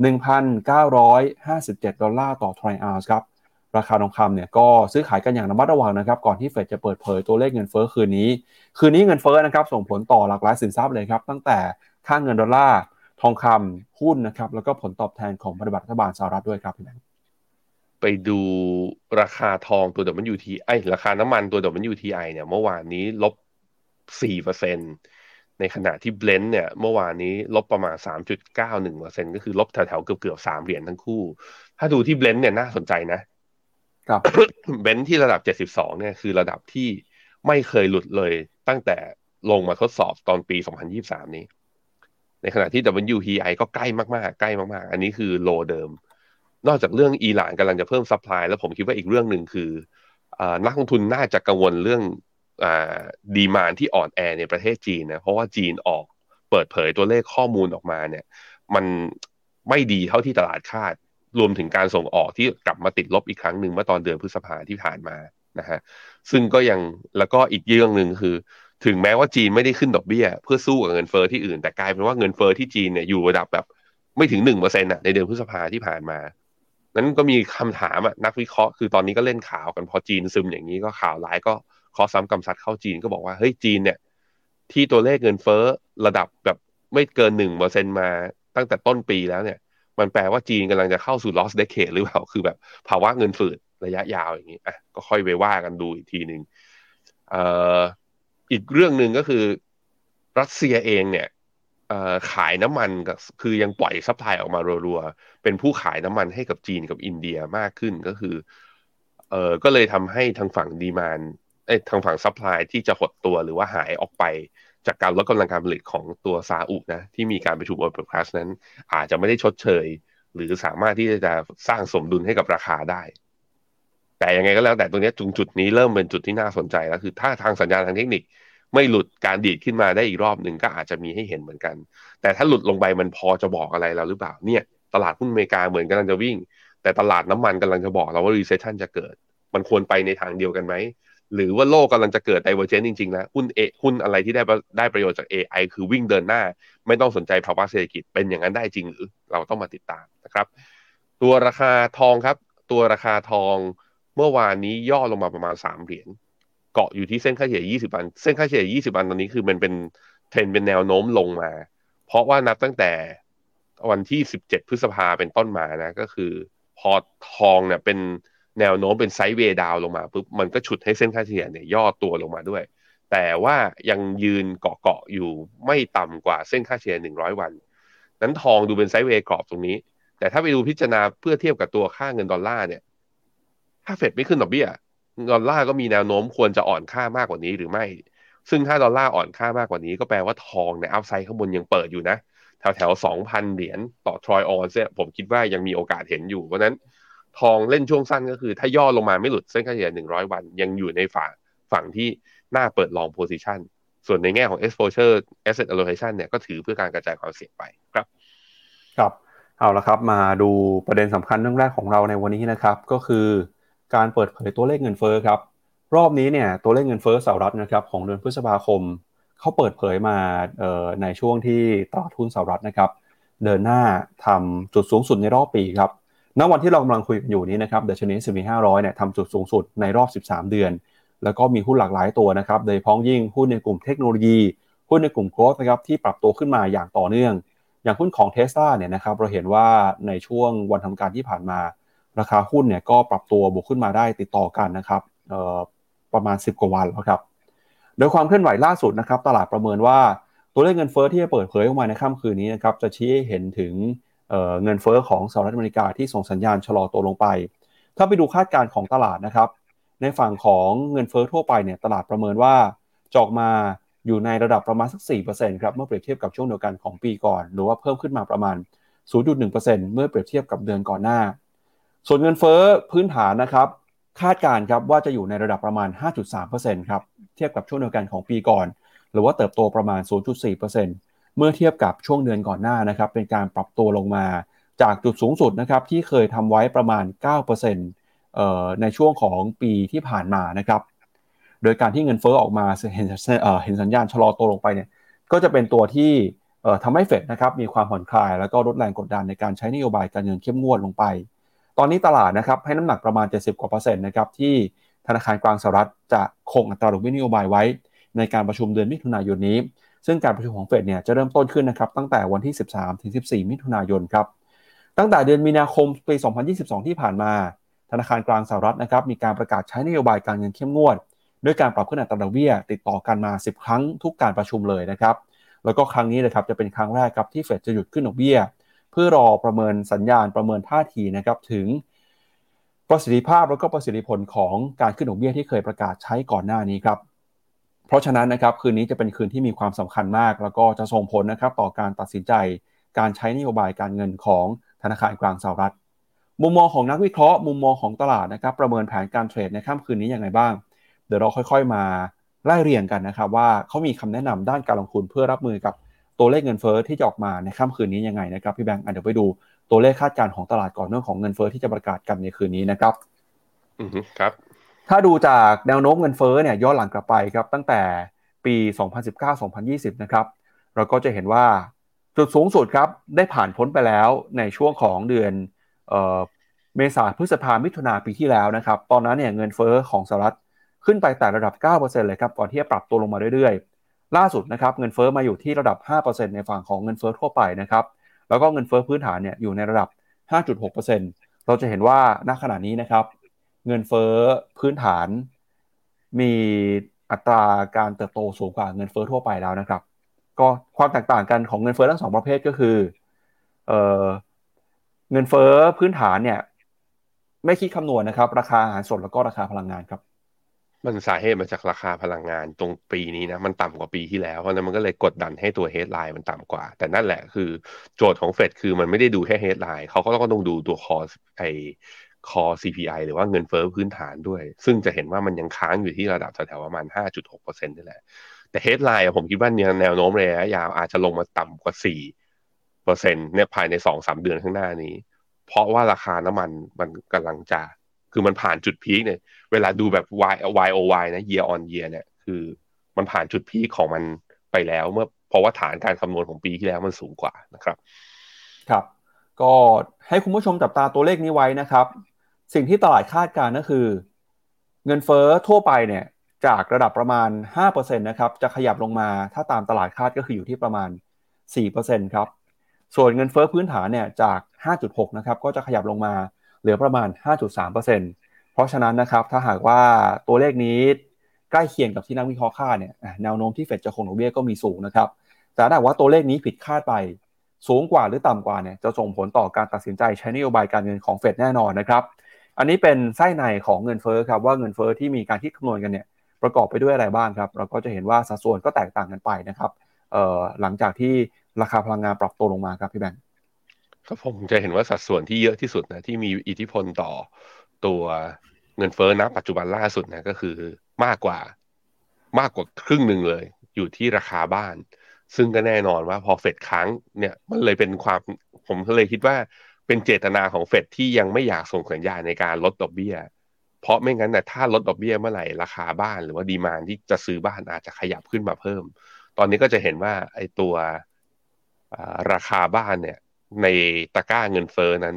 1,957 ดอลลาร์ต่อทรอยออนซ์ครับ ราคาทองคำเนี่ยก็ซื้อขายกันอย่างระมัดระวังนะครับ ก่อนที่เฟดจะเปิดเผยตัวเลขเงินเฟ้อคืนนี้ คืนนี้เงินเฟ้อนะครับส่งผลต่อหลากหลายสินทรัพย์เลยครับ ตั้งแต่ค่าเงินดอลลาร์ทองคำหุ้นนะครับ แล้วก็ผลตอบแทนของพันธบัตรรัฐบาลสหรัฐด้วยครับพี่แบงค์ไปดูราคาทองตัว WTI ไอราคาน้ำมันตัว WTI เนี่ยเมื่อวานนี้ลบ4%ในขณะที่ Brent เนี่ยเมื่อวานนี้ลบประมาณ 3.91%ก็คือลบแถวๆเกือบๆ3เหรียญทั้งคู่ ถ้าดูที่ Brent เนี่ยน่าสนใจนะ ครับ Brent ที่ระดับ 72 เนี่ยคือระดับที่ไม่เคยหลุดเลยตั้งแต่ลงมาทดสอบตอนปี 2023 นี้ ในขณะที่ WTI ก็ใกล้มากๆ ใกล้มากๆ อันนี้คือ low เดิม นอกจากเรื่องอิหร่านกำลังจะเพิ่ม supply แล้วผมคิดว่าอีกเรื่องหนึ่งคืออนักลงทุนน่าจะกังวลเรื่อง demand ที่อ่อนแอในประเทศจีนนะ เพราะว่าจีนออกเปิดเผยตัวเลขข้อมูลออกมาเนี่ย มันไม่ดีเท่าที่ตลาดคาด รวมถึงการส่งออกที่กลับมาติดลบอีกครั้งหนึ่งเมื่อตอนเดือนพฤษภาที่ผ่านมานะฮะซึ่งก็ยังแล้วก็อีกเรื่องหนึ่งคือ ถึงแม้ว่าจีนไม่ได้ขึ้นดอกเบี้ย เพื่อสู้กับเงินเฟอ้อที่อื่นแต่กลายเป็นว่าเงินเฟอ้อที่จีนเนี่ยอยู่ระดับแบบไม่ถึงหนึ่งเปอร์เซ็นต์ในเดือนพฤษภาที่ผ่านมานั้นก็มีคำถามอะนักวิเคราะห์คือตอนนี้ก็เล่นข่าวกันพอจีนซึมอย่างนี้ก็ข่าวร้ายก็ข้อซ้ำกำซัดเข้าจีนก็บอกว่าเฮ้ยจีนเนี่ย ที่ตัวเลขเงินเฟ้อระดับแบบไม่เกินหนึ่งเปอร์เซ็นมาตั้งแต่ต้นปีแล้วเนี่ย มันแปลว่าจีนกำลังจะเข้าสู่ lost decade หรือเปล่า คือแบบภาวะเงินฝืดระยะยาวอย่างนี้อะก็ค่อยไปว่ากันดูอีกทีหนึ่งออีกเรื่องหนึ่งก็คือ รัสเซียเองเนี่ยขายน้ำมันกับคือยังปล่อย supply ออกมารัวๆ เป็นผู้ขายน้ำมันให้กับจีนกับอินเดียมากขึ้นก็คือเออก็เลยทำให้ทางฝั่ง demand เอ้ทางฝั่ง supply ที่จะหดตัวหรือว่าหายออกไป จากการลดกำลังการผลิตของตัวซาอุนะที่มีการประชุม OPEC Plus นั้น อาจจะไม่ได้ชดเชย หรือสามารถที่จะสร้างสมดุลให้กับราคาได้ แต่ยังไงก็แล้วแต่ตรงนี้จุงจุดนี้เริ่มเป็นจุดที่น่าสนใจแล้วคือ ถ้าทางสัญญาณทางเทคนิคไม่หลุดการดีดขึ้นมาได้อีกรอบหนึ่งก็อาจจะมีให้เห็นเหมือนกัน แต่ถ้าหลุดลงไปมันพอจะบอกอะไรเราหรือเปล่าเนี่ย ตลาดหุ้นอเมริกาเหมือนกำลังจะวิ่ง แต่ตลาดน้ำมันกำลังจะบอกเราว่า recession จะเกิด มันควรไปในทางเดียวกันไหม หรือว่าโลกกำลังจะเกิด diverge จริงๆแล้วหุ้นเอหุ้นอะไรที่ได้ได้ประโยชน์จาก AI คือวิ่งเดินหน้า ไม่ต้องสนใจภาวะเศรษฐกิจเป็นอย่างนั้นได้จริงหรือเราต้องมาติดตามนะครับ ตัวราคาทองครับ ตัวราคาทองเมื่อวานนี้ย่อลงมาประมาณ3เหรียญเกาะอยู่ที่เส้นค่าเฉลี่ย20วัน เส้นค่าเฉลี่ย20วันตอนนี้คือมันเป็นเทรนเป็นแนวโน้มลงมา เพราะว่านับตั้งแต่วันที่ 17 พฤษภาเป็นต้นมานะก็คือ พอทองเนี่ยเป็น แนวโน้มเป็น sideway down ลงมาปุ๊บมันก็ฉุดให้เส้นค่าเฉลี่ยเนี่ยย่อตัวลงมาด้วย แต่ว่ายังยืนเกาะเกาะอยู่ไม่ต่ำกว่าเส้นค่าเฉลี่ย100 วัน นั้นทองดูเป็น sideway กรอบตรงนี้ แต่ถ้าไปดูพิจารณาเพื่อเทียบกับตัวค่าเงินดอลลาร์เนี่ย ถ้าเฟดไม่ขึ้นดอกเบี้ยดอลลาร์ก็มีแนวโน้มควรจะอ่อนค่ามากกว่านี้หรือไม่ ซึ่งถ้าดอลลาร์อ่อนค่ามากกว่านี้ ก็แปลว่าทองใน upside ข้างบนยังเปิดอยู่นะแถวแถวสองพันเหรียญต่อทรอยออนซ์เนี่ยผมคิดว่ายังมีโอกาสเห็นอยู่เพราะนั้น ทองเล่นช่วงสั้นก็คือ ถ้าย่อลงมาไม่หลุดเส้นค่าเฉลี่ยหนึ่งร้อยวัน ยังอยู่ในฝั่งฝั่งที่น่าเปิดลอง position ส่วนในแง่ของ exposure asset allocation เนี่ยก็ถือเพื่อการกระจายความเสี่ยงไปครับ ครับเอาละครับ มาดูประเด็นสำคัญเรื่องแรกของเราในวันนี้นะครับ ก็คือการเปิดเผยตัวเลขเงินเฟ้อครับ รอบนี้เนี่ยตัวเลขเงินเฟ้อสหรัฐนะครับของเดือนพฤษภาคมเขาเปิดเผยมาในช่วงที่ตลาดหุ้นสหรัฐนะครับ เดินหน้าทำจุดสูงสุดในรอบปีครับ ณวันที่เรากำลังคุยกันอยู่นี้นะครับเดชนีสมีห้าร้อยเนี่ยทำจุดสูงสุดในรอบ 13 เดือน แล้วก็มีหุ้นหลากหลายตัวนะครับโดยพ้องยิ่งหุ้นในกลุ่มเทคโนโลยี หุ้นในกลุ่มโกลด์นะครับที่ปรับตัวขึ้นมาอย่างต่อเนื่อง อย่างหุ้นของเทสลาเนี่ยนะครับเราเห็นว่าในช่วงวันทำการที่ผ่านมา ราคาหุ้นเนี่ยก็ปรับตัวบวกขึ้นมาได้ติดต่อกันนะครับประมาณ 10 กว่าวันแล้วครับโดยความเคลื่อนไหวล่าสุดนะครับตลาดประเมินว่าตัวเลขเงินเฟ้อที่จะเปิดเผยออกมาในค่ำคืนนี้นะครับจะชี้ให้เห็นถึง เงินเฟ้อของสหรัฐอเมริกาที่ส่งสัญญาณชะลอตัวลงไป ถ้าไปดูคาดการณ์ของตลาดนะครับ ในฝั่งของเงินเฟ้อทั่วไปเนี่ยตลาดประเมินว่าจอกมาอยู่ในระดับประมาณสัก 4%ครับเมื่อเปรียบเทียบกับช่วงเดียวกันของปีก่อน หรือว่าเพิ่มขึ้นมาประมาณ 0.1%เมื่อเปรียบเทียบกับเดือนก่อนหน้า ส่วนเงินเฟ้อพื้นฐานนะครับ คาดการณ์ครับว่าจะอยู่ในระดับประมาณ 5.3%ครับเทียบกับช่วงเดียวกันของปีก่อน หรือว่าเติบโตประมาณ 0.4% เมื่อเทียบกับช่วงเดือนก่อนหน้านะครับเป็นการปรับตัวลงมาจากจุดสูงสุดนะครับที่เคยทำไว้ประมาณ 9%ในช่วงของปีที่ผ่านมานะครับ โดยการที่เงินเฟ้อออกมาเห็นเห็นสัญญาณชะลอตัวลงไปเนี่ยก็จะเป็นตัวที่ทำให้เฟดนะครับมีความผ่อนคลาย แล้วก็ลดแรงกดดันในการใช้นโยบายการเงินเข้มงวดลงไป ตอนนี้ตลาดนะครับให้น้ำหนักประมาณ 70 กว่าเปอร์เซ็นต์นะครับที่ธนาคารกลางสหรัฐจะคงอัตราดอกเบี้ยนโยบายไว้ ในการประชุมเดือนมิถุนายนนี้ ซึ่งการประชุมของเฟดเนี่ยจะเริ่มต้นขึ้นนะครับตั้งแต่วันที่ 13ถึง14 มิถุนายนครับตั้งแต่เดือนมีนาคมปี 2022 ที่ผ่านมา ธนาคารกลางสหรัฐนะครับมีการประกาศใช้นโยบายการเงินเข้มงวด ด้วยการปรับขึ้นอัตราดอกเบี้ย ติดต่อกันมา 10 ครั้งทุกการประชุมเลยนะครับแล้วก็ครั้งนี้นะครับจะเป็นครั้งแรกครับที่เฟดจะหยุดขึ้นดอกเบี้ย เพื่อรอประเมินสัญญาณประเมินท่าทีนะครับถึงประสิทธิภาพแล้วก็ประสิทธิผลของการขึ้นดอกเบี้ยที่เคยประกาศใช้ก่อนหน้านี้ครับ ราะฉะนั้นนะครับคืนนี้จะเป็นคืนที่มีความสำคัญมาก แล้วก็จะส่งผลนะครับต่อการตัดสินใจ การใช้นโยบายการเงินของธนาคารกลางสหรัฐ มุมมองของนักวิเคราะห์มุมมองของตลาดนะครับประเมินแผนการเทรดในค่ำคืนนี้อย่างไรบ้าง เดี๋ยวเราค่อยๆ มาไล่เรียงกันนะครับว่าเขามีคำแนะนำด้านการลงทุนเพื่อรับมือกับตัวเลขเงินเฟอ้อที่จะออกมาในค่ำคืนนี้ยังไงนะครับพี่แบงค์เดี๋ยวไปดูตัวเลขคาดการณ์ของตลาดก่อนเรื่องของเงินเฟอ้อที่จะประกาศกันในคืนนี้นะครับ อือครับ ถ้าดูจากแนวโน้มเงินเฟ้อเนี่ยย้อนหลังกลับไปครับตั้งแต่ปี 2019-2020 นะครับ เราก็จะเห็นว่าจุดสูงสุดครับได้ผ่านพ้นไปแล้วในช่วงของเดือนเมษาพฤษภามิถุนาปีที่แล้วนะครับ ตอนนั้นเนี่ยเงินเฟ้อของสหรัฐขึ้นไปแต่ระดับ 9%เลยครับ ก่อนที่จะปรับตัวลงมาเรื่อยๆ ล่าสุดนะครับเงินเฟ้อมาอยู่ที่ระดับ 5%ในฝั่งของเงินเฟ้อทั่วไปนะครับ แล้วก็เงินเฟ้อพื้นฐานเนี่ยอยู่ในระดับ 5.6%เราจะเห็นว่าณขณะนี้นะครับ เงินเฟ้อพื้นฐาน มีอัตราการเติบโตสูงกว่าเงินเฟ้อทั่วไปแล้วนะครับ ก็ความแตกต่างกันของเงินเฟ้อทั้งสองประเภทก็คือเออเงินเฟ้อพื้นฐานเนี่ย ไม่คิดคำนวณนะครับ ราคาอาหารสดแล้วก็ราคาพลังงานครับ มันสาเหตุมาจากราคาพลังงานตรงปีนี้นะมันต่ำกว่าปีที่แล้วเพราะนั้นมันก็เลยกดดันให้ตัว headline มันต่ำกว่า แต่นั่นแหละคือ โจทย์ของเฟดคือมันไม่ได้ดูแค่ headline เขาก็ต้องดูตัว coreไอ คอ CPI หรือว่าเงินเฟ้อพื้นฐานด้วย ซึ่งจะเห็นว่ามันยังค้างอยู่ที่ระดับแถวๆประมาณ 5.6%นี่แหละ แต่เฮดไลน์ผมคิดว่านี่แนวโน้มระยะยาวอาจจะลงมาต่ำกว่า 4%เนี่ยภายใน 2-3 เดือนข้างหน้านี้ เพราะว่าราคาน้ำมันมันกำลังจะ คือมันผ่านจุดพีคเนี่ย เวลาดูแบบ y y o y นะ year on year เนี่ย คือมันผ่านจุดพีคของมันไปแล้วเมื่อ เพราะว่าฐานการคำนวณของปีที่แล้วมันสูงกว่านะครับ ครับก็ให้คุณผู้ชมจับตาตัวเลขนี้ไว้นะครับ สิ่งที่ตลาดคาดการณ์ก็คือ เงินเฟ้อทั่วไปเนี่ยจากระดับประมาณ 5%นะครับจะขยับลงมาถ้าตามตลาดคาดก็คืออยู่ที่ประมาณ 4%ครับส่วนเงินเฟ้อพื้นฐานเนี่ยจาก 5.6 นะครับก็จะขยับลงมาเหลือประมาณ 5.3%เพราะฉะนั้นนะครับถ้าหากว่าตัวเลขนี้ใกล้เคียงกับที่นักวิเคราะห์คาดเนี่ยแนวโน้มที่เฟดจะคงดอกเบี้ยก็มีสูงนะครับแต่ถ้าว่าตัวเลขนี้ผิดคาดไปสูงกว่าหรือต่ำกว่าเนี่ยจะส่งผลต่อการตัดสินใจใช้นโยบายการเงินของเฟดแน่นอนนะครับ อันนี้เป็นไส้ในของเงินเฟ้อครับว่าเงินเฟ้อที่มีการคิดคำนวณกันเนี่ยประกอบไปด้วยอะไรบ้างครับ เราก็จะเห็นว่าสัดส่วนก็แตกต่างกันไปนะครับหลังจากที่ราคาพลังงานปรับตัวลงมาครับพี่แบงค์ครับผมจะเห็นว่าสัดส่วนที่เยอะที่สุดนะที่มีอิทธิพลต่อตัวเงินเฟ้อนะปัจจุบันล่าสุดนะก็คือมากกว่ามากกว่าครึ่งหนึ่งเลย อยู่ที่ราคาบ้าน ซึ่งก็แน่นอนว่าพอเฟดค้างเนี่ยมันเลยเป็นความผมก็เลยคิดว่า เป็นเจตนาของเฟดที่ยังไม่อยากส่งสัญญาณในการลดดอกเบี้ย เพราะไม่งั้นนะถ้าลดดอกเบี้ยเมื่อไหร่ราคาบ้านหรือว่าดีมานที่จะซื้อบ้านอาจจะขยับขึ้นมาเพิ่ม ตอนนี้ก็จะเห็นว่าไอ้ตัวราคาบ้านเนี่ย ในตะกร้าเงินเฟอ้อนั้น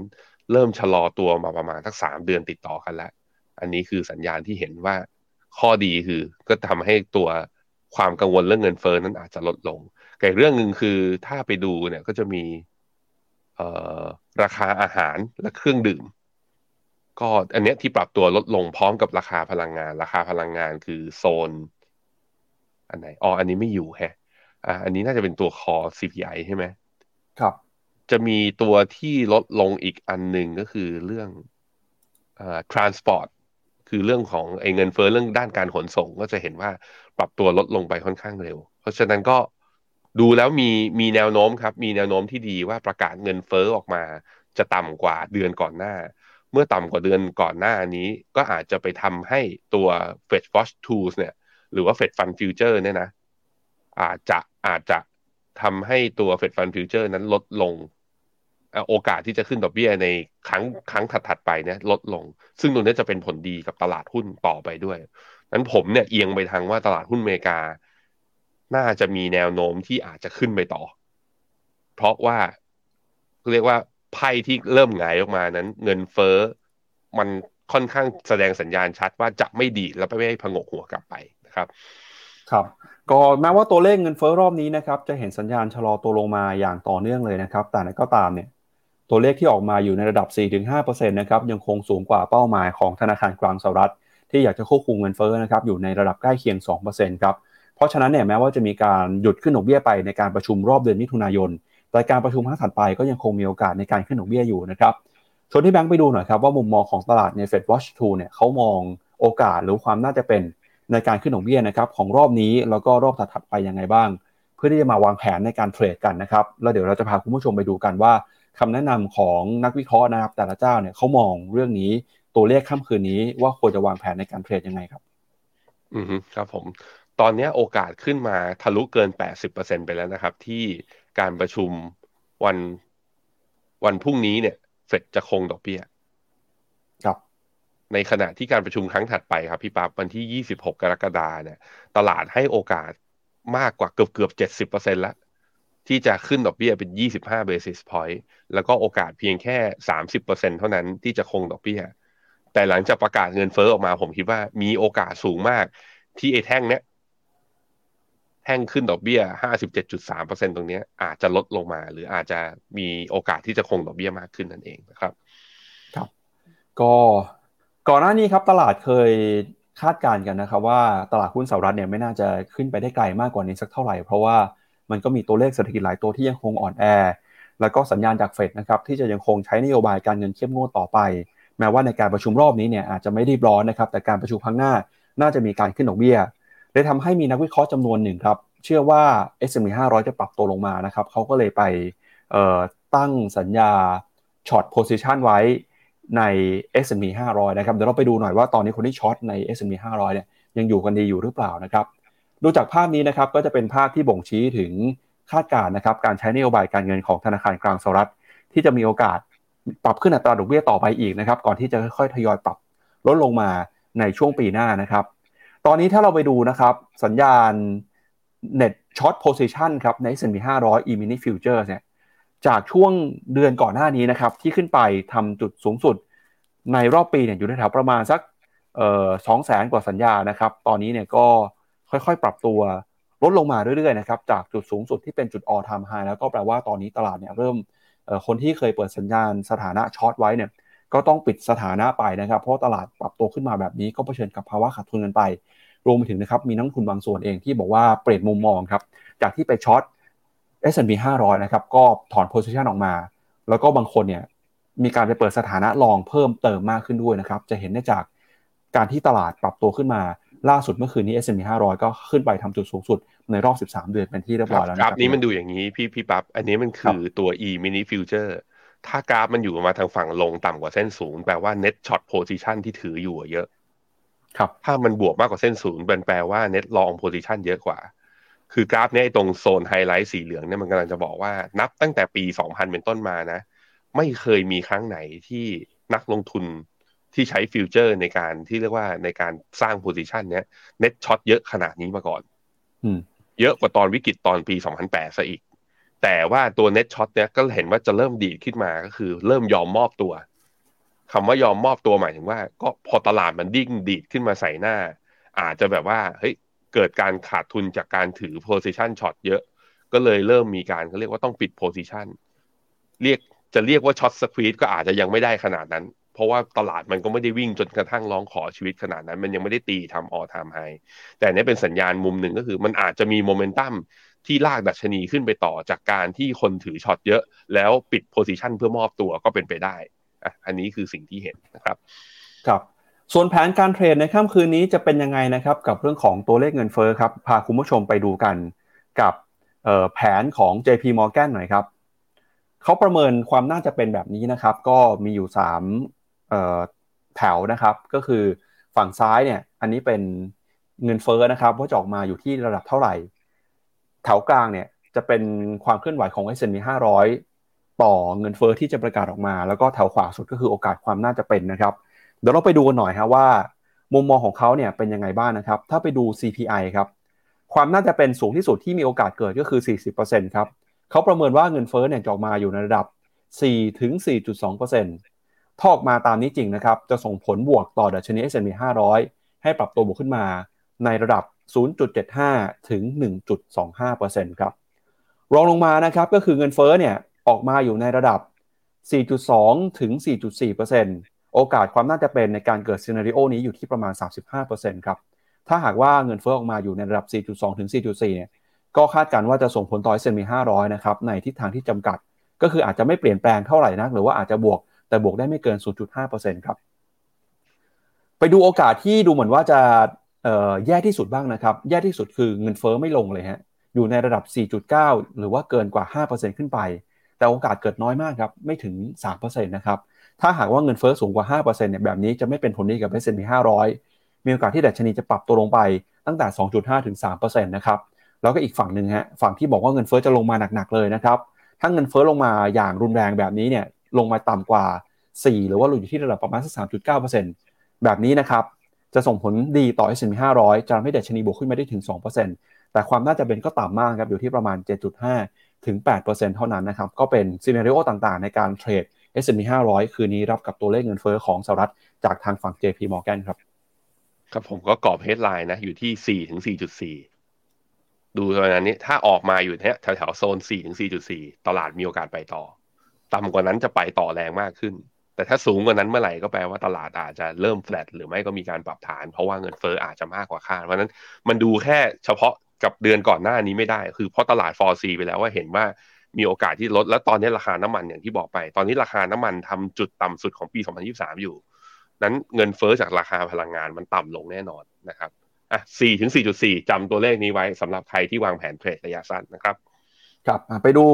เริ่มชะลอตัวมาประมาณทักสามเดือนติดต่อกันแล้ว อันนี้คือสัญญาณที่เห็นว่าข้อดีคือก็ทำให้ตัวความกังวลเรื่องเงินเฟอ้อนั้นอาจจะลดลงแต่เรื่องหนึ่งคือถ้าไปดูเนี่ยก็จะมี ราคาอาหารและเครื่องดื่ม ก็อันนี้ที่ปรับตัวลดลงพร้อมกับราคาพลังงาน ราคาพลังงานคือโซน อันไหนอ๋ออันนี้ไม่อยู่แฮอ่าอันนี้น่าจะเป็นตัวคอ CPI ใช่ไหมครับ จะมีตัวที่ลดลงอีกอันหนึ่งก็คือเรื่องอ่า transport คือเรื่องของไอ้เงินเฟ้อเรื่องด้านการขนส่งก็จะเห็นว่าปรับตัวลดลงไปค่อนข้างเร็ว เพราะฉะนั้นก็ ดูแล้วมีมีแนวโน้มครับ มีแนวโน้มที่ดีว่าประกาศเงินเฟ้อออกมาจะต่ำกว่าเดือนก่อนหน้า เมื่อต่ำกว่าเดือนก่อนหน้านี้ก็อาจจะไปทำให้ตัว Fed Watch Tools เนี่ย หรือว่า Fed Fund Future เนี่ยนะ อาจจะอาจจะทำให้ตัว Fed Fund Future นั้นลดลง โอกาสที่จะขึ้นดอกเบี้ยในครั้งครั้งถัดๆไปเนี่ยลดลง ซึ่งตรงนี้จะเป็นผลดีกับตลาดหุ้นต่อไปด้วยนั้นผมเนี่ยเอียงไปทางว่าตลาดหุ้นอเมริกา น่าจะมีแนวโน้มที่อาจจะขึ้นไปต่อ เพราะว่าเรียกว่าไพ่ที่เริ่มหงายออกมานั้น เงินเฟ้อมันค่อนข้างแสดงสัญญาณชัดว่าจะไม่ดีแล้วไม่ให้พงกหัวกลับไปนะครับครับก็แม้ว่าตัวเลขเงินเฟ้อรอบนี้นะครับจะเห็นสัญญาณชะลอตัวลงมาอย่างต่อเนื่องเลยนะครับ แต่นั้นก็ตามเนี่ยตัวเลขที่ออกมาอยู่ในระดับ 4-5%นะครับยังคงสูงกว่าเป้าหมายของธนาคารกลางสหรัฐ ที่อยากจะควบคุมเงินเฟ้อนะครับอยู่ในระดับใกล้เคียง 2%ครับ เพราะฉะนั้นเนี่ยแม้ว่าจะมีการหยุดขึ้นดอกเบี้ยไปในการประชุมรอบเดือนมิถุนายน แต่การประชุมครั้งถัดไปก็ยังคงมีโอกาสในการขึ้นดอกเบี้ยอยู่นะครับชวนที่แบงค์ไปดูหน่อยครับว่ามุมมองของตลาดใน Fed Watch 2เนี่ยเขามองโอกาสหรือความน่าจะเป็นในการขึ้นดอกเบี้ยนะครับของรอบนี้แล้วก็รอบถัดไปยังไงบ้าง เพื่อที่จะมาวางแผนในการเทรดกันนะครับแล้วเดี๋ยวเราจะพาคุณผู้ชมไปดูกันว่าคำแนะนำของนักวิเคราะห์นะครับ แต่ละเจ้าเนี่ยเขามองเรื่องนี้ตัวเลขค่ำคืนนี้ว่าควรจะวางแผนในการเทรดยังไงครับ อืมครับผม ตอนนี้โอกาสขึ้นมาทะลุเกิน 80%ไปแล้วนะครับ ที่การประชุมวันวันพรุ่งนี้เนี่ยเฟดจะคงดอกเบี้ยครับในขณะที่การประชุมครั้งถัดไปครับ พี่ปั๊บวันที่ 26 กรกฎาเนี่ย ตลาดให้โอกาสมากกว่าเกือบเกือบ 70%แล้ว ที่จะขึ้นดอกเบี้ยเป็น 25 basis point แล้วก็โอกาสเพียงแค่ 30%เท่านั้นที่จะคงดอกเบี้ย แต่หลังจากประกาศเงินเฟ้อออกมาผมคิดว่ามีโอกาสสูงมากที่ไอ้แท่งเนี้ย แท่งขึ้นดอกเบี้ย 57.3%ตรงนี้อาจจะลดลงมา หรืออาจจะมีโอกาสที่จะคงดอกเบี้ยมากขึ้นนั่นเองนะครับ ครับ ก็ก่อนหน้านี้ครับตลาดเคยคาดการณ์กันนะครับว่าตลาดหุ้นสหรัฐเนี่ยไม่น่าจะขึ้นไปได้ไกลมากกว่านี้สักเท่าไหร่ เพราะว่ามันก็มีตัวเลขเศรษฐกิจหลายตัวที่ยังคงอ่อนแอ แล้วก็สัญญาณจากเฟดนะครับที่จะยังคงใช้นโยบายการเงินเข้มงวดต่อไป แม้ว่าในการประชุมรอบนี้เนี่ยอาจจะไม่รีบร้อนนะครับแต่การประชุมครั้งหน้าน่าจะมีการขึ้นดอกเบี้ย เลยทำให้มีนักวิเคราะห์จำนวนหนึ่งครับ เชื่อว่า S&P 500 จะปรับตัวลงมานะครับเขาก็เลยไปตั้งสัญญาช็อตโพซิชันไว้ใน S&P 500 นะครับ เดี๋ยวเราไปดูหน่อยว่าตอนนี้คนที่ช็อตใน S&P 500 เนี่ยยังอยู่กันดีอยู่หรือเปล่านะครับ ดูจากภาพนี้นะครับก็จะเป็นภาพที่บ่งชี้ถึงคาดการณ์นะครับการใช้นโยบายการเงินของธนาคารกลางสหรัฐ ที่จะมีโอกาสปรับขึ้นอัตราดอกเบี้ยต่อไปอีกนะครับ ก่อนที่จะค่อยๆทยอยปรับลดลงมาในช่วงปีหน้านะครับ ตอนนี้ถ้าเราไปดูนะครับ สัญญาณ net short position ครับใน S&P 500 e-mini futures เนี่ยจากช่วงเดือนก่อนหน้านี้นะครับ ที่ขึ้นไปทำจุดสูงสุดในรอบปีเนี่ยอยู่ในแถวประมาณสักเอ่อสองแสนกว่าสัญญานะครับ ตอนนี้เนี่ยก็ค่อยๆ ปรับตัวลดลงมาเรื่อยๆนะครับจากจุดสูงสุดที่เป็นจุด all time high แล้วก็แปลว่าตอนนี้ตลาดเนี่ยเริ่มคนที่เคยเปิดสัญญาณสถานะช็อตไว้เนี่ยก็ต้องปิดสถานะไปนะครับ เพราะตลาดปรับตัวขึ้นมาแบบนี้ก็เผชิญกับภาวะขาดทุนกันไป รวมไปถึงนะครับมีนักลงทุนบางส่วนเองที่บอกว่าเปลี่ยนมุมมองครับจากที่ไปช็อต S&P 500 นะครับก็ถอน position ออกมา แล้วก็บางคนเนี่ยมีการไปเปิดสถานะลองเพิ่มเติมมากขึ้นด้วยนะครับ จะเห็นได้จากการที่ตลาดปรับตัวขึ้นมาล่าสุดเมื่อคืนนี้ S&P 500 ก็ขึ้นไปทำจุดสูงสุดในรอบ 13 เดือนเป็นที่เรียบร้อยแล้วกนะครารัฟบนี้มันดูอย่างนี้พี่พี่ปั๊บอันนี้มันคือตัว e mini future ถ้ากราฟมันอยู่มาทางฝั่งลงต่ำกว่าเส้นศูนย์แปลว่า net short position ที่ถืออยู่อะเยอะ ครับถ้ามันบวกมากกว่าเส้นศูนย์แปลว่า net long position เยอะกว่า คือกราฟเนี้ยไอ้ตรงโซนไฮไลท์สีเหลืองเนี่ยมันกำลังจะบอกว่านับตั้งแต่ปี 2000 เป็นต้นมานะ ไม่เคยมีครั้งไหนที่นักลงทุนที่ใช้ future ในการที่เรียกว่าในการสร้าง position เนี้ย net short เยอะขนาดนี้มาก่อนอืมเยอะกว่าตอนวิกฤตตอนปี 2008 ซะอีก แต่ว่าตัว net short เนี้ยก็เห็นว่าจะเริ่มดีดขึ้นมาก็คือเริ่มยอมมอบตัว คำว่ายอมมอบตัวหมายถึงว่า ก็พอตลาดมันดิ้งดีดขึ้นมาใส่หน้า อาจจะแบบว่าเฮ้ยเกิดการขาดทุนจากการถือ position short เยอะ ก็เลยเริ่มมีการเขาเรียกว่าต้องปิด position เรียกจะเรียกว่า short squeeze ก็อาจจะยังไม่ได้ขนาดนั้น เพราะว่าตลาดมันก็ไม่ได้วิ่งจนกระทั่งร้องขอชีวิตขนาดนั้น มันยังไม่ได้ตีทำ all time high แต่อันนี้เป็นสัญญาณมุมหนึ่งก็คือมันอาจจะมีโมเมนตัมที่ลากดัชนีขึ้นไปต่อจากการที่คนถือช็อตเยอะ แล้วปิดโพซิชันเพื่อมอบตัวก็เป็นไปได้ อะอันนี้คือสิ่งที่เห็นนะครับครับส่วนแผนการเทรดในค่ำคืนนี้จะเป็นยังไงนะครับกับเรื่องของตัวเลขเงินเฟ้อครับพาคุณผู้ชมไปดูกันกับแผนของ JP Morgan หน่อยครับเขาประเมินความน่าจะเป็นแบบนี้นะครับ ก็มีอยู่3แถวนะครับ ก็คือฝั่งซ้ายเนี่ยอันนี้เป็นเงินเฟ้อนะครับว่าจะออกมาอยู่ที่ระดับเท่าไหร่ แถวกลางเนี่ยจะเป็นความเคลื่อนไหวของ S&P 500 ต่อเงินเฟ้อที่จะประกาศออกมา แล้วก็แถวขวาสุดก็คือโอกาสความน่าจะเป็นนะครับ เดี๋ยวเราไปดูกันหน่อยฮะว่า มุมมองของเขาเนี่ยเป็นยังไงบ้างนะครับ ถ้าไปดู CPI ครับความน่าจะเป็นสูงที่สุดที่มีโอกาสเกิดก็คือ 40%ครับเขาประเมินว่าเงินเฟ้อเนี่ยจะออกมาอยู่ในระดับ 4 ถึง 4.2%ถ้าออกมาตามนี้จริงนะครับ จะส่งผลบวกต่อดัชนี S&P 500 ให้ปรับตัวบวกขึ้นมาในระดับ 0.75 ถึง 1.25%ครับ รองลงมานะครับก็คือเงินเฟ้อเนี่ย ออกมาอยู่ในระดับ 4.2 ถึง 4.4%โอกาสความน่าจะเป็นในการเกิดซีนารีโอนี้อยู่ที่ประมาณ 35%ครับ ถ้าหากว่าเงินเฟ้อออกมาอยู่ในระดับ 4.2 ถึง 4.4 เนี่ย ก็คาดการณ์ว่าจะส่งผลต่อ S&P 500 นะครับ ในทิศทางที่จำกัด ก็คืออาจจะไม่เปลี่ยนแปลงเท่าไหร่นัก หรือว่าอาจจะบวก แต่บวกได้ไม่เกิน 0.5%ครับ ไปดูโอกาสที่ดูเหมือนว่าจะแย่ที่สุดบ้างนะครับ แย่ที่สุดคือเงินเฟอ้อไม่ลงเลยฮะ อยู่ในระดับ 4.9 หรือว่าเกินกว่า 5%ขึ้นไป แต่โอกาสเกิดน้อยมากครับ ไม่ถึง 3%นะครับ ถ้าหากว่าเงินเฟอ้อสูงกว่า 5%เนี่ยแบบนี้จะไม่เป็นผลดีกับ S&P 500 มีโอกาสที่ดัชนีจะปรับตัวลงไปตั้งแต่ 2.5 ถึง 3%นะครับแล้วก็อีกฝั่งหนึ่งฮะฝั่งที่บอกว่าเงินเฟอ้อจะลงมาหนักๆเลยนะครับถ้าเงินเฟ้อลงมาอย่างรุนแรงแบบนี้เนี่ยลงมาต่ำกว่า 4 หรือว่าอยู่ที่ระดับประมาณสัก 3.9%แบบนี้นะครับจะส่งผลดีต่อ S&P 500 จะทำให้ดัชนีบวกขึ้นมาได้ถึง 2%แต่ความน่าจะเป็นก็ต่ำมากครับอยู่ที่ประมาณ 7.5 ถึง 8%เท่านั้นนะครับ ก็เป็น scenario ต่างๆ ในการเทรด S&P 500 คืนนี้รับกับตัวเลขเงินเฟ้อของสหรัฐจากทางฝั่ง JP Morgan ครับ ครับผมก็กรอบ headline นะ อยู่ที่ 4 ถึง 4.4 ดูตอนนี้ถ้าออกมาอยู่เนี้แถวแถวโซน 4 ถึง 4.4 ตลาดมีโอกาสไปต่อ ต่ำกว่านั้นจะไปต่อแรงมากขึ้น แต่ถ้าสูงกว่านั้นเมื่อไหร่ก็แปลว่าตลาดอาจจะเริ่มแฟลตหรือไม่ก็มีการปรับฐาน เพราะว่าเงินเฟอ้ออาจจะมากกว่าคาดเพราะนั้นมันดูแค่เฉพาะ กับเดือนก่อนหน้านี้ไม่ได้ คือเพราะตลาดฟอร์ซีไปแล้วว่าเห็นว่ามีโอกาสที่ลด แล้วตอนนี้ราคาน้ำมันอย่างที่บอกไป ตอนนี้ราคาน้ำมันทำจุดต่ำสุดของปี 2023 อยู่ นั้นเงินเฟอ้อจากราคาพลังงานมันต่ำลงแน่นอนนะครับอะสี่ถึงสี่จุดสี่จำตัวเลขนี้ไว้สำหรับใครที่วางแผนเทรดระยะสั้นนะครับครับไปดู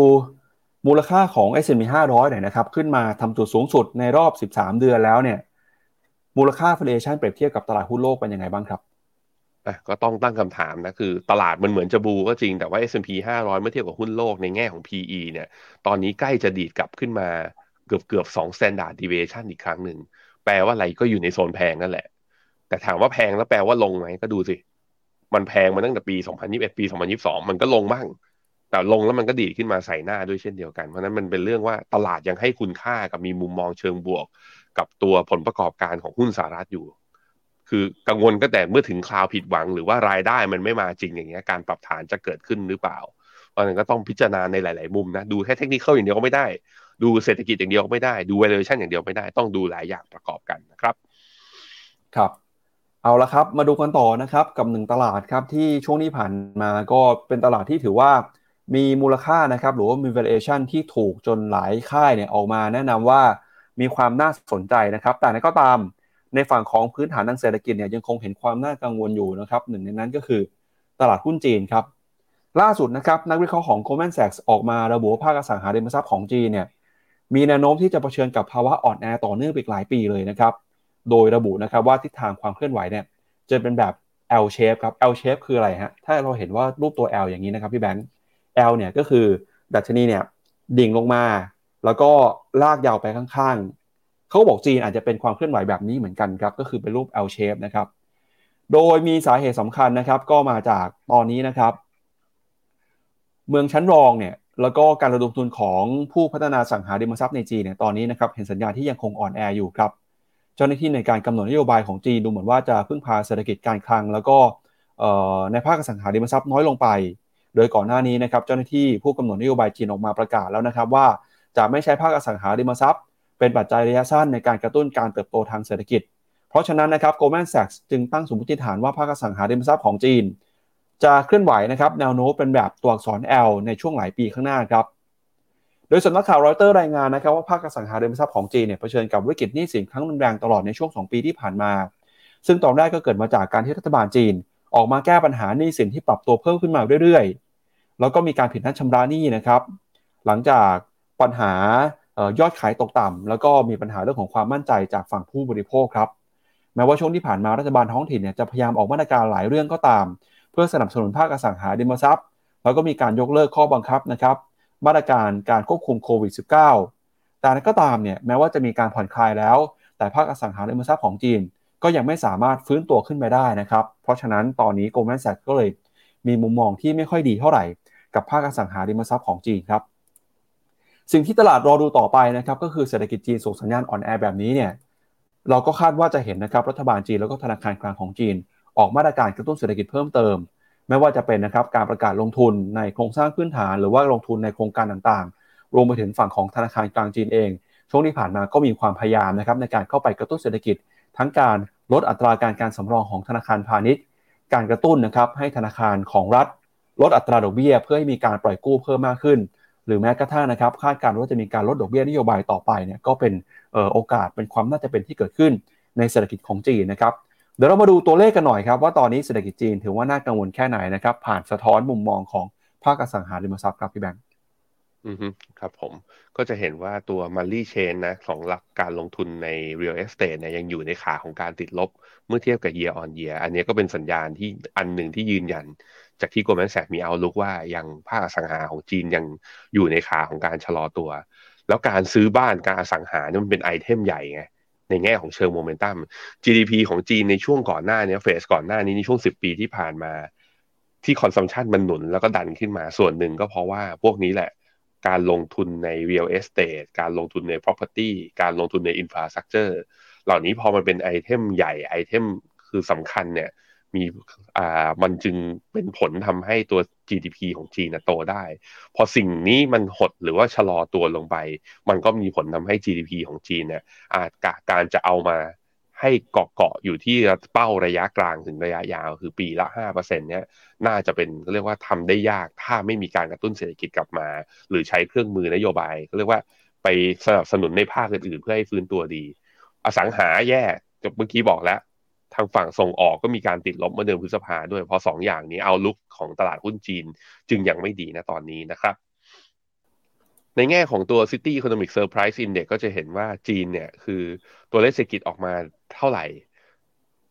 มูลค่าของ S&P 500หน่อยนะครับ ขึ้นมาทำจุดสูงสุดในรอบ 13 เดือนแล้วเนี่ย มูลค่า valuation เปรียบเทียบกับตลาดหุ้นโลกเป็นยังไงบ้างครับ อะก็ต้องตั้งคำถามนะคือตลาดมันเหมือนจะบูก็จริงแต่ว่า S&P 500 เมื่อเทียบกับหุ้นโลกในแง่ของ PE เนี่ย ตอนนี้ใกล้จะดีดกลับขึ้นมาเกือบเกือบสอง standard deviation อีกครั้งหนึ่ง แปลว่าอะไรก็อยู่ในโซนแพงนั่นแหละ แต่ถามว่าแพงแล้วแปลว่าลงไหมก็ดูสิ มันแพงมาตั้งแต่ปี 2021 ปี 2022 มันก็ลงบ้าง แต่ลงแล้วมันก็ดีดขึ้นมาใส่หน้าด้วยเช่นเดียวกัน เพราะนั้นมันเป็นเรื่องว่าตลาดยังให้คุณค่ากับมีมุมมองเชิงบวก กับตัวผลประกอบการของหุ้นสหรัฐอยู่ คือกังวลก็แต่เมื่อถึงคราวผิดหวัง หรือว่ารายได้มันไม่มาจริงอย่างเงี้ยการปรับฐานจะเกิดขึ้นหรือเปล่าเพราะนั้นก็ต้องพิจารณาในหลาย ๆ มุมนะดูแค่เทคนิคอย่างเดียวก็ไม่ได้ ดูเศรษฐกิจอย่างเดียวก็ไม่ได้ ดู valuation อย่างเดียวไม่ได้ ต้องดูหลายอย่างประกอบกันนะครับครับเอาละครับ มาดูกันต่อนะครับกับหนึ่งตลาดครับที่ช่วงนี้ผ่านมาก็เป็นตลาดที่ถือว่ามีมูลค่านะครับหรือว่ามี valuation ที่ถูกจนหลายค่ายเนี่ยออกมาแนะนำว่ามีความน่าสนใจนะครับ แต่นั้นก็ตาม ในฝั่งของพื้นฐานทางเศรษฐกิจเนี่ยยังคงเห็นความน่ากังวลอยู่นะครับหนึ่งในนั้นก็คือตลาดหุ้นจีนครับล่าสุดนะครับนักวิเคราะห์ของ Goldman Sachs ออกมาระบุว่าภาคอสังหาริมทรัพย์ของจีนเนี่ยมีแนวโน้มที่จะเผชิญกับภาวะอ่อนแอต่อเนื่องไปหลายปีเลยนะครับโดยระบุนะครับว่าทิศทางความเคลื่อนไหวเนี่ยจะเป็นแบบ L shape ครับ L shape คืออะไรฮะถ้าเราเห็นว่ารูปตัว L อย่างนี้นะครับพี่แบงค์ L เนี่ยก็คือดัชนีเนี่ยดิ่งลงมา แล้วก็ลากยาวไปข้าง เขาบอกจีนอาจจะเป็นความเคลื่อนไหวแบบนี้เหมือนกันครับก็คือเป็นรูป L shape นะครับโดยมีสาเหตุสำคัญนะครับ ก็มาจากตอนนี้นะครับ เมืองชั้นรองเนี่ยแล้วก็การระดมทุนของผู้พัฒนาสังหาริมทรัพย์ในจีนเนี่ยตอนนี้นะครับเห็นสัญญาณที่ยังคงอ่อนแออยู่ครับเจ้าหน้าที่ในการกำหนดนโยบายของจีนดูเหมือนว่าจะพึ่งพาเศรษฐกิจการคลัง แล้วก็ในภาคสังหาริมทรัพย์น้อยลงไป โดยก่อนหน้านี้นะครับเจ้าหน้าที่ผู้กำหนดนโยบายจีนออกมาประกาศแล้วนะครับว่าจะไม่ใช้ภาคอสังหาริมทรัพย์ เป็นปัจจัยระยะสั้นในการกระตุ้นการเติบโตทางเศรษฐกิจ เพราะฉะนั้นนะครับ Goldman Sachs จึงตั้งสมมติฐานว่าภาคสังหาริมทรัพย์ของจีน จะเคลื่อนไหวนะครับแนวโน้มเป็นแบบตัวอักษร L ในช่วงหลายปีข้างหน้าครับโดยสำนักข่าวรอยเตอร์รายงานนะครับว่าภาคสังหาริมทรัพย์ของจีนเนี่ยเผชิญกับวิกฤตหนี้สินครั้งรุนแรงตลอดในช่วง 2 ปีที่ผ่านมา ซึ่งตอนแรกก็เกิดมาจากการที่รัฐบาลจีน ออกมาแก้ปัญหาหนี้สินที่ปรับตัวเพิ่มขึ้นมาเรื่อยๆ แล้วก็มีการผิดนัดชำระหนี้นะครับ หลังจากปัญหา ยอดขายตกต่ำแล้วก็มีปัญหาเรื่องของความมั่นใจจากฝั่งผู้บริโภคครับแม้ว่าช่วงที่ผ่านมารัฐบาลท้องถิ่นเนี่ยจะพยายามออกมาตรการหลายเรื่องก็ตาม เพื่อสนับสนุนภาคอสังหาริมทรัพย์ แล้วก็มีการยกเลิกข้อบังคับนะครับมาตรการการควบคุมโควิด -19 แต่ก็ตามเนี่ยแม้ว่าจะมีการผ่อนคลายแล้ว แต่ภาคอสังหาริมทรัพย์ของจีน ก็ยังไม่สามารถฟื้นตัวขึ้นไปได้นะครับเพราะฉะนั้นตอนนี้ Goldman Sachs ก็เลยมีมุมมองที่ไม่ค่อยดีเท่าไหร่ กับภาคอสังหาริมทรัพย์ของจีนครับ สิ่งที่ตลาดรอดูต่อไปนะครับก็คือเศรษฐกิจจีนส่งสัญญาณอ่อนแอแบบนี้เนี่ยเราก็คาดว่าจะเห็นนะครับรัฐบาลจีนแล้วก็ธนาคารกลางของจีน ออกมาตรการกระตุ้นเศรษฐกิจเพิ่มเติม ไม่ว่าจะเป็นนะครับการประกาศลงทุนในโครงสร้างพื้นฐาน หรือว่าลงทุนในโครงการต่างๆ รวมไปถึงฝั่งของธนาคารกลางจีนเอง ช่วงที่ผ่านมาก็มีความพยายามนะครับในการเข้าไปกระตุ้นเศรษฐกิจ ทั้งการลดอัตราการการสำรองของธนาคารพาณิชย์ การกระตุ้นนะครับให้ธนาคารของรัฐ ลดอัตราดอกเบี้ย เพื่อให้มีการปล่อยกู้เพิ่มมากขึ้น หรือแม้กระทั่งนะครับคาดการณ์ว่าจะมีการลดดอกเบี้ยนโยบายต่อไปเนี่ยก็เป็นโอกาสเป็นความน่าจะเป็นที่เกิดขึ้นในเศรษฐกิจของจีนนะครับเดี๋ยวเรามาดูตัวเลขกันหน่อยครับว่าตอนนี้เศรษฐกิจจีนถือว่าน่ากังวลแค่ไหนนะครับผ่านสะท้อนมุมมองของภาคอสังหาริมทรัพย์ครับพี่แบงค์อือฮึครับผมก็จะเห็นว่าตัวมันลี่เชนนะของหลักการลงทุนใน real estate เนี่ยยังอยู่ในขาของการติดลบเมื่อเทียบกับ year on year อันนี้ก็เป็นสัญญาณที่อันหนึ่งที่ยืนยัน จากที่ Goldman Sachs มี outlook ว่ายังภาคอสังหาของจีนยังอยู่ในขาของการชะลอตัว แล้วการซื้อบ้านการอสังหาเนี่ยมันเป็น item ใหญ่ไงในแง่ของเชิงโมเมนตัม GDP ของจีนในช่วงก่อนหน้านี้ phase ก่อนหน้านี้ในช่วง 10 ปีที่ผ่านมา ที่ consumption มันหนุนแล้วก็ดันขึ้นมาส่วนหนึ่งก็เพราะว่าพวกนี้แหละ การลงทุนใน real estate การลงทุนใน property การลงทุนใน infrastructure เหล่านี้พอมันเป็นไอเทมใหญ่ไอเทมคือสำคัญเนี่ย มีอ่ามันจึงเป็นผลทำให้ตัว GDP ของจีนะโตได้ พอสิ่งนี้มันหดหรือว่าชะลอตัวลงไป มันก็มีผลทำให้ GDP ของจีนเนี่ยอาจการจะเอามาให้เกาะเกาะอยู่ที่เป้าระยะกลางถึงระยะยาว คือปีละห้าเปอร์เซ็นเนี้ยน่าจะเป็นเรียกว่าทำได้ยากถ้าไม่มีการกระตุ้นเศรษฐกิจกลับมา หรือใช้เครื่องมือนโยบายเรียกว่าไปสนับสนุนในภาคอื่นๆ เพื่อให้ฟื้นตัวดี อสังหาแย่เมื่อกี้บอกแล้ว ทางฝั่งส่งออกก็มีการติดลบเมื่อเดือนพฤษภาด้วย เพราะสองอย่างนี้เอาลุกของตลาดหุ้นจีนจึงยังไม่ดีนะตอนนี้นะครับในแง่ของตัว City Economic Surprise Index ก็จะเห็นว่าจีนเนี่ยคือตัวเลขเศรษฐกิจออกมาเท่าไหร่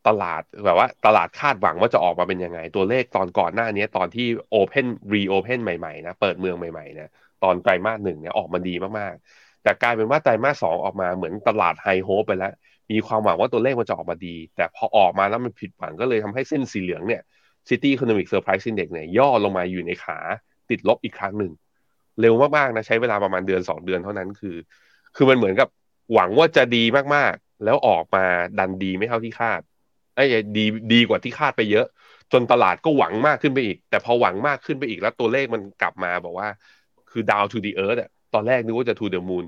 ตลาดแบบว่าตลาดคาดหวังว่าจะออกมาเป็นยังไง ตัวเลขตอนก่อนหน้านี้ตอนที่ Open Reopen ใหม่ๆนะเปิดเมืองใหม่ๆนะตอนไตรมาสหนึ่งเนี่ยออกมาดีมากๆ แต่กลายเป็นว่าไตรมาสสองออกมาเหมือนตลาดไฮโฮปไปแล้ว มีความหวังว่าตัวเลขมันจะออกมาดี แต่พอออกมาแล้วมันผิดหวังก็เลยทำให้เส้นสีเหลืองเนี่ย City Economic Surprise Index เนี่ยย่อลงมาอยู่ในขาติดลบอีกครั้งหนึ่ง เร็วมากๆนะใช้เวลาประมาณเดือนสองเดือนเท่านั้นคือ คือมันเหมือนกับหวังว่าจะดีมากๆ แล้วออกมาดันดีไม่เท่าที่คาดไอ้ดีดีกว่าที่คาดไปเยอะ จนตลาดก็หวังมากขึ้นไปอีก แต่พอหวังมากขึ้นไปอีกแล้วตัวเลขมันกลับมาบอกว่า คือ down to the earth อะตอนแรกนึกว่าจะ to the moon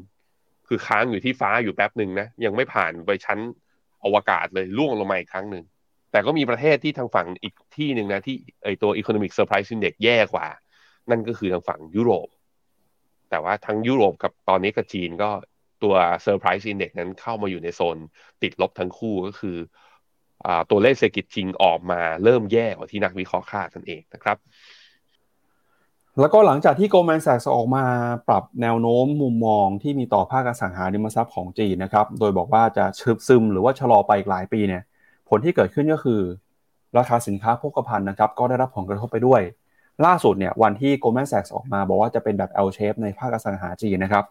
คือค้างอยู่ที่ฟ้าอยู่แป๊บหนึ่งนะยังไม่ผ่านไปชั้นอวกาศเลยล่วงลงมาอีกครั้งหนึ่งแต่ก็มีประเทศที่ทางฝั่งอีกที่หนึ่งนะที่ไอตัว economic surprise index แย่กว่า นั่นก็คือทางฝั่งยุโรป แต่ว่าทั้งยุโรปกับตอนนี้กับจีนก็ตัว surprise index นั้นเข้ามาอยู่ในโซนติดลบทั้งคู่ก็คืออตัวเลขเศรษฐกิจจริงออกมาเริ่มแย่กว่าที่นักวิเคราะห์คาดนั่นเองนะครับ แล้วก็หลังจากที่ Goldman Sachs ออกมาปรับแนวโน้มมุมมองที่มีต่อภาคอสังหาริมทรัพย์ของจีนนะครับ โดยบอกว่าจะชึบซึมหรือว่าชะลอไปอีกหลายปีเนี่ย ผลที่เกิดขึ้นก็คือ ราคาสินค้าโภคภัณฑ์นะครับ ก็ได้รับผลกระทบไปด้วย ล่าสุดเนี่ยวันที่ Goldman Sachs ออกมาบอกว่าจะเป็นแบบ L shape ในภาคอสังหาจีนนะครับ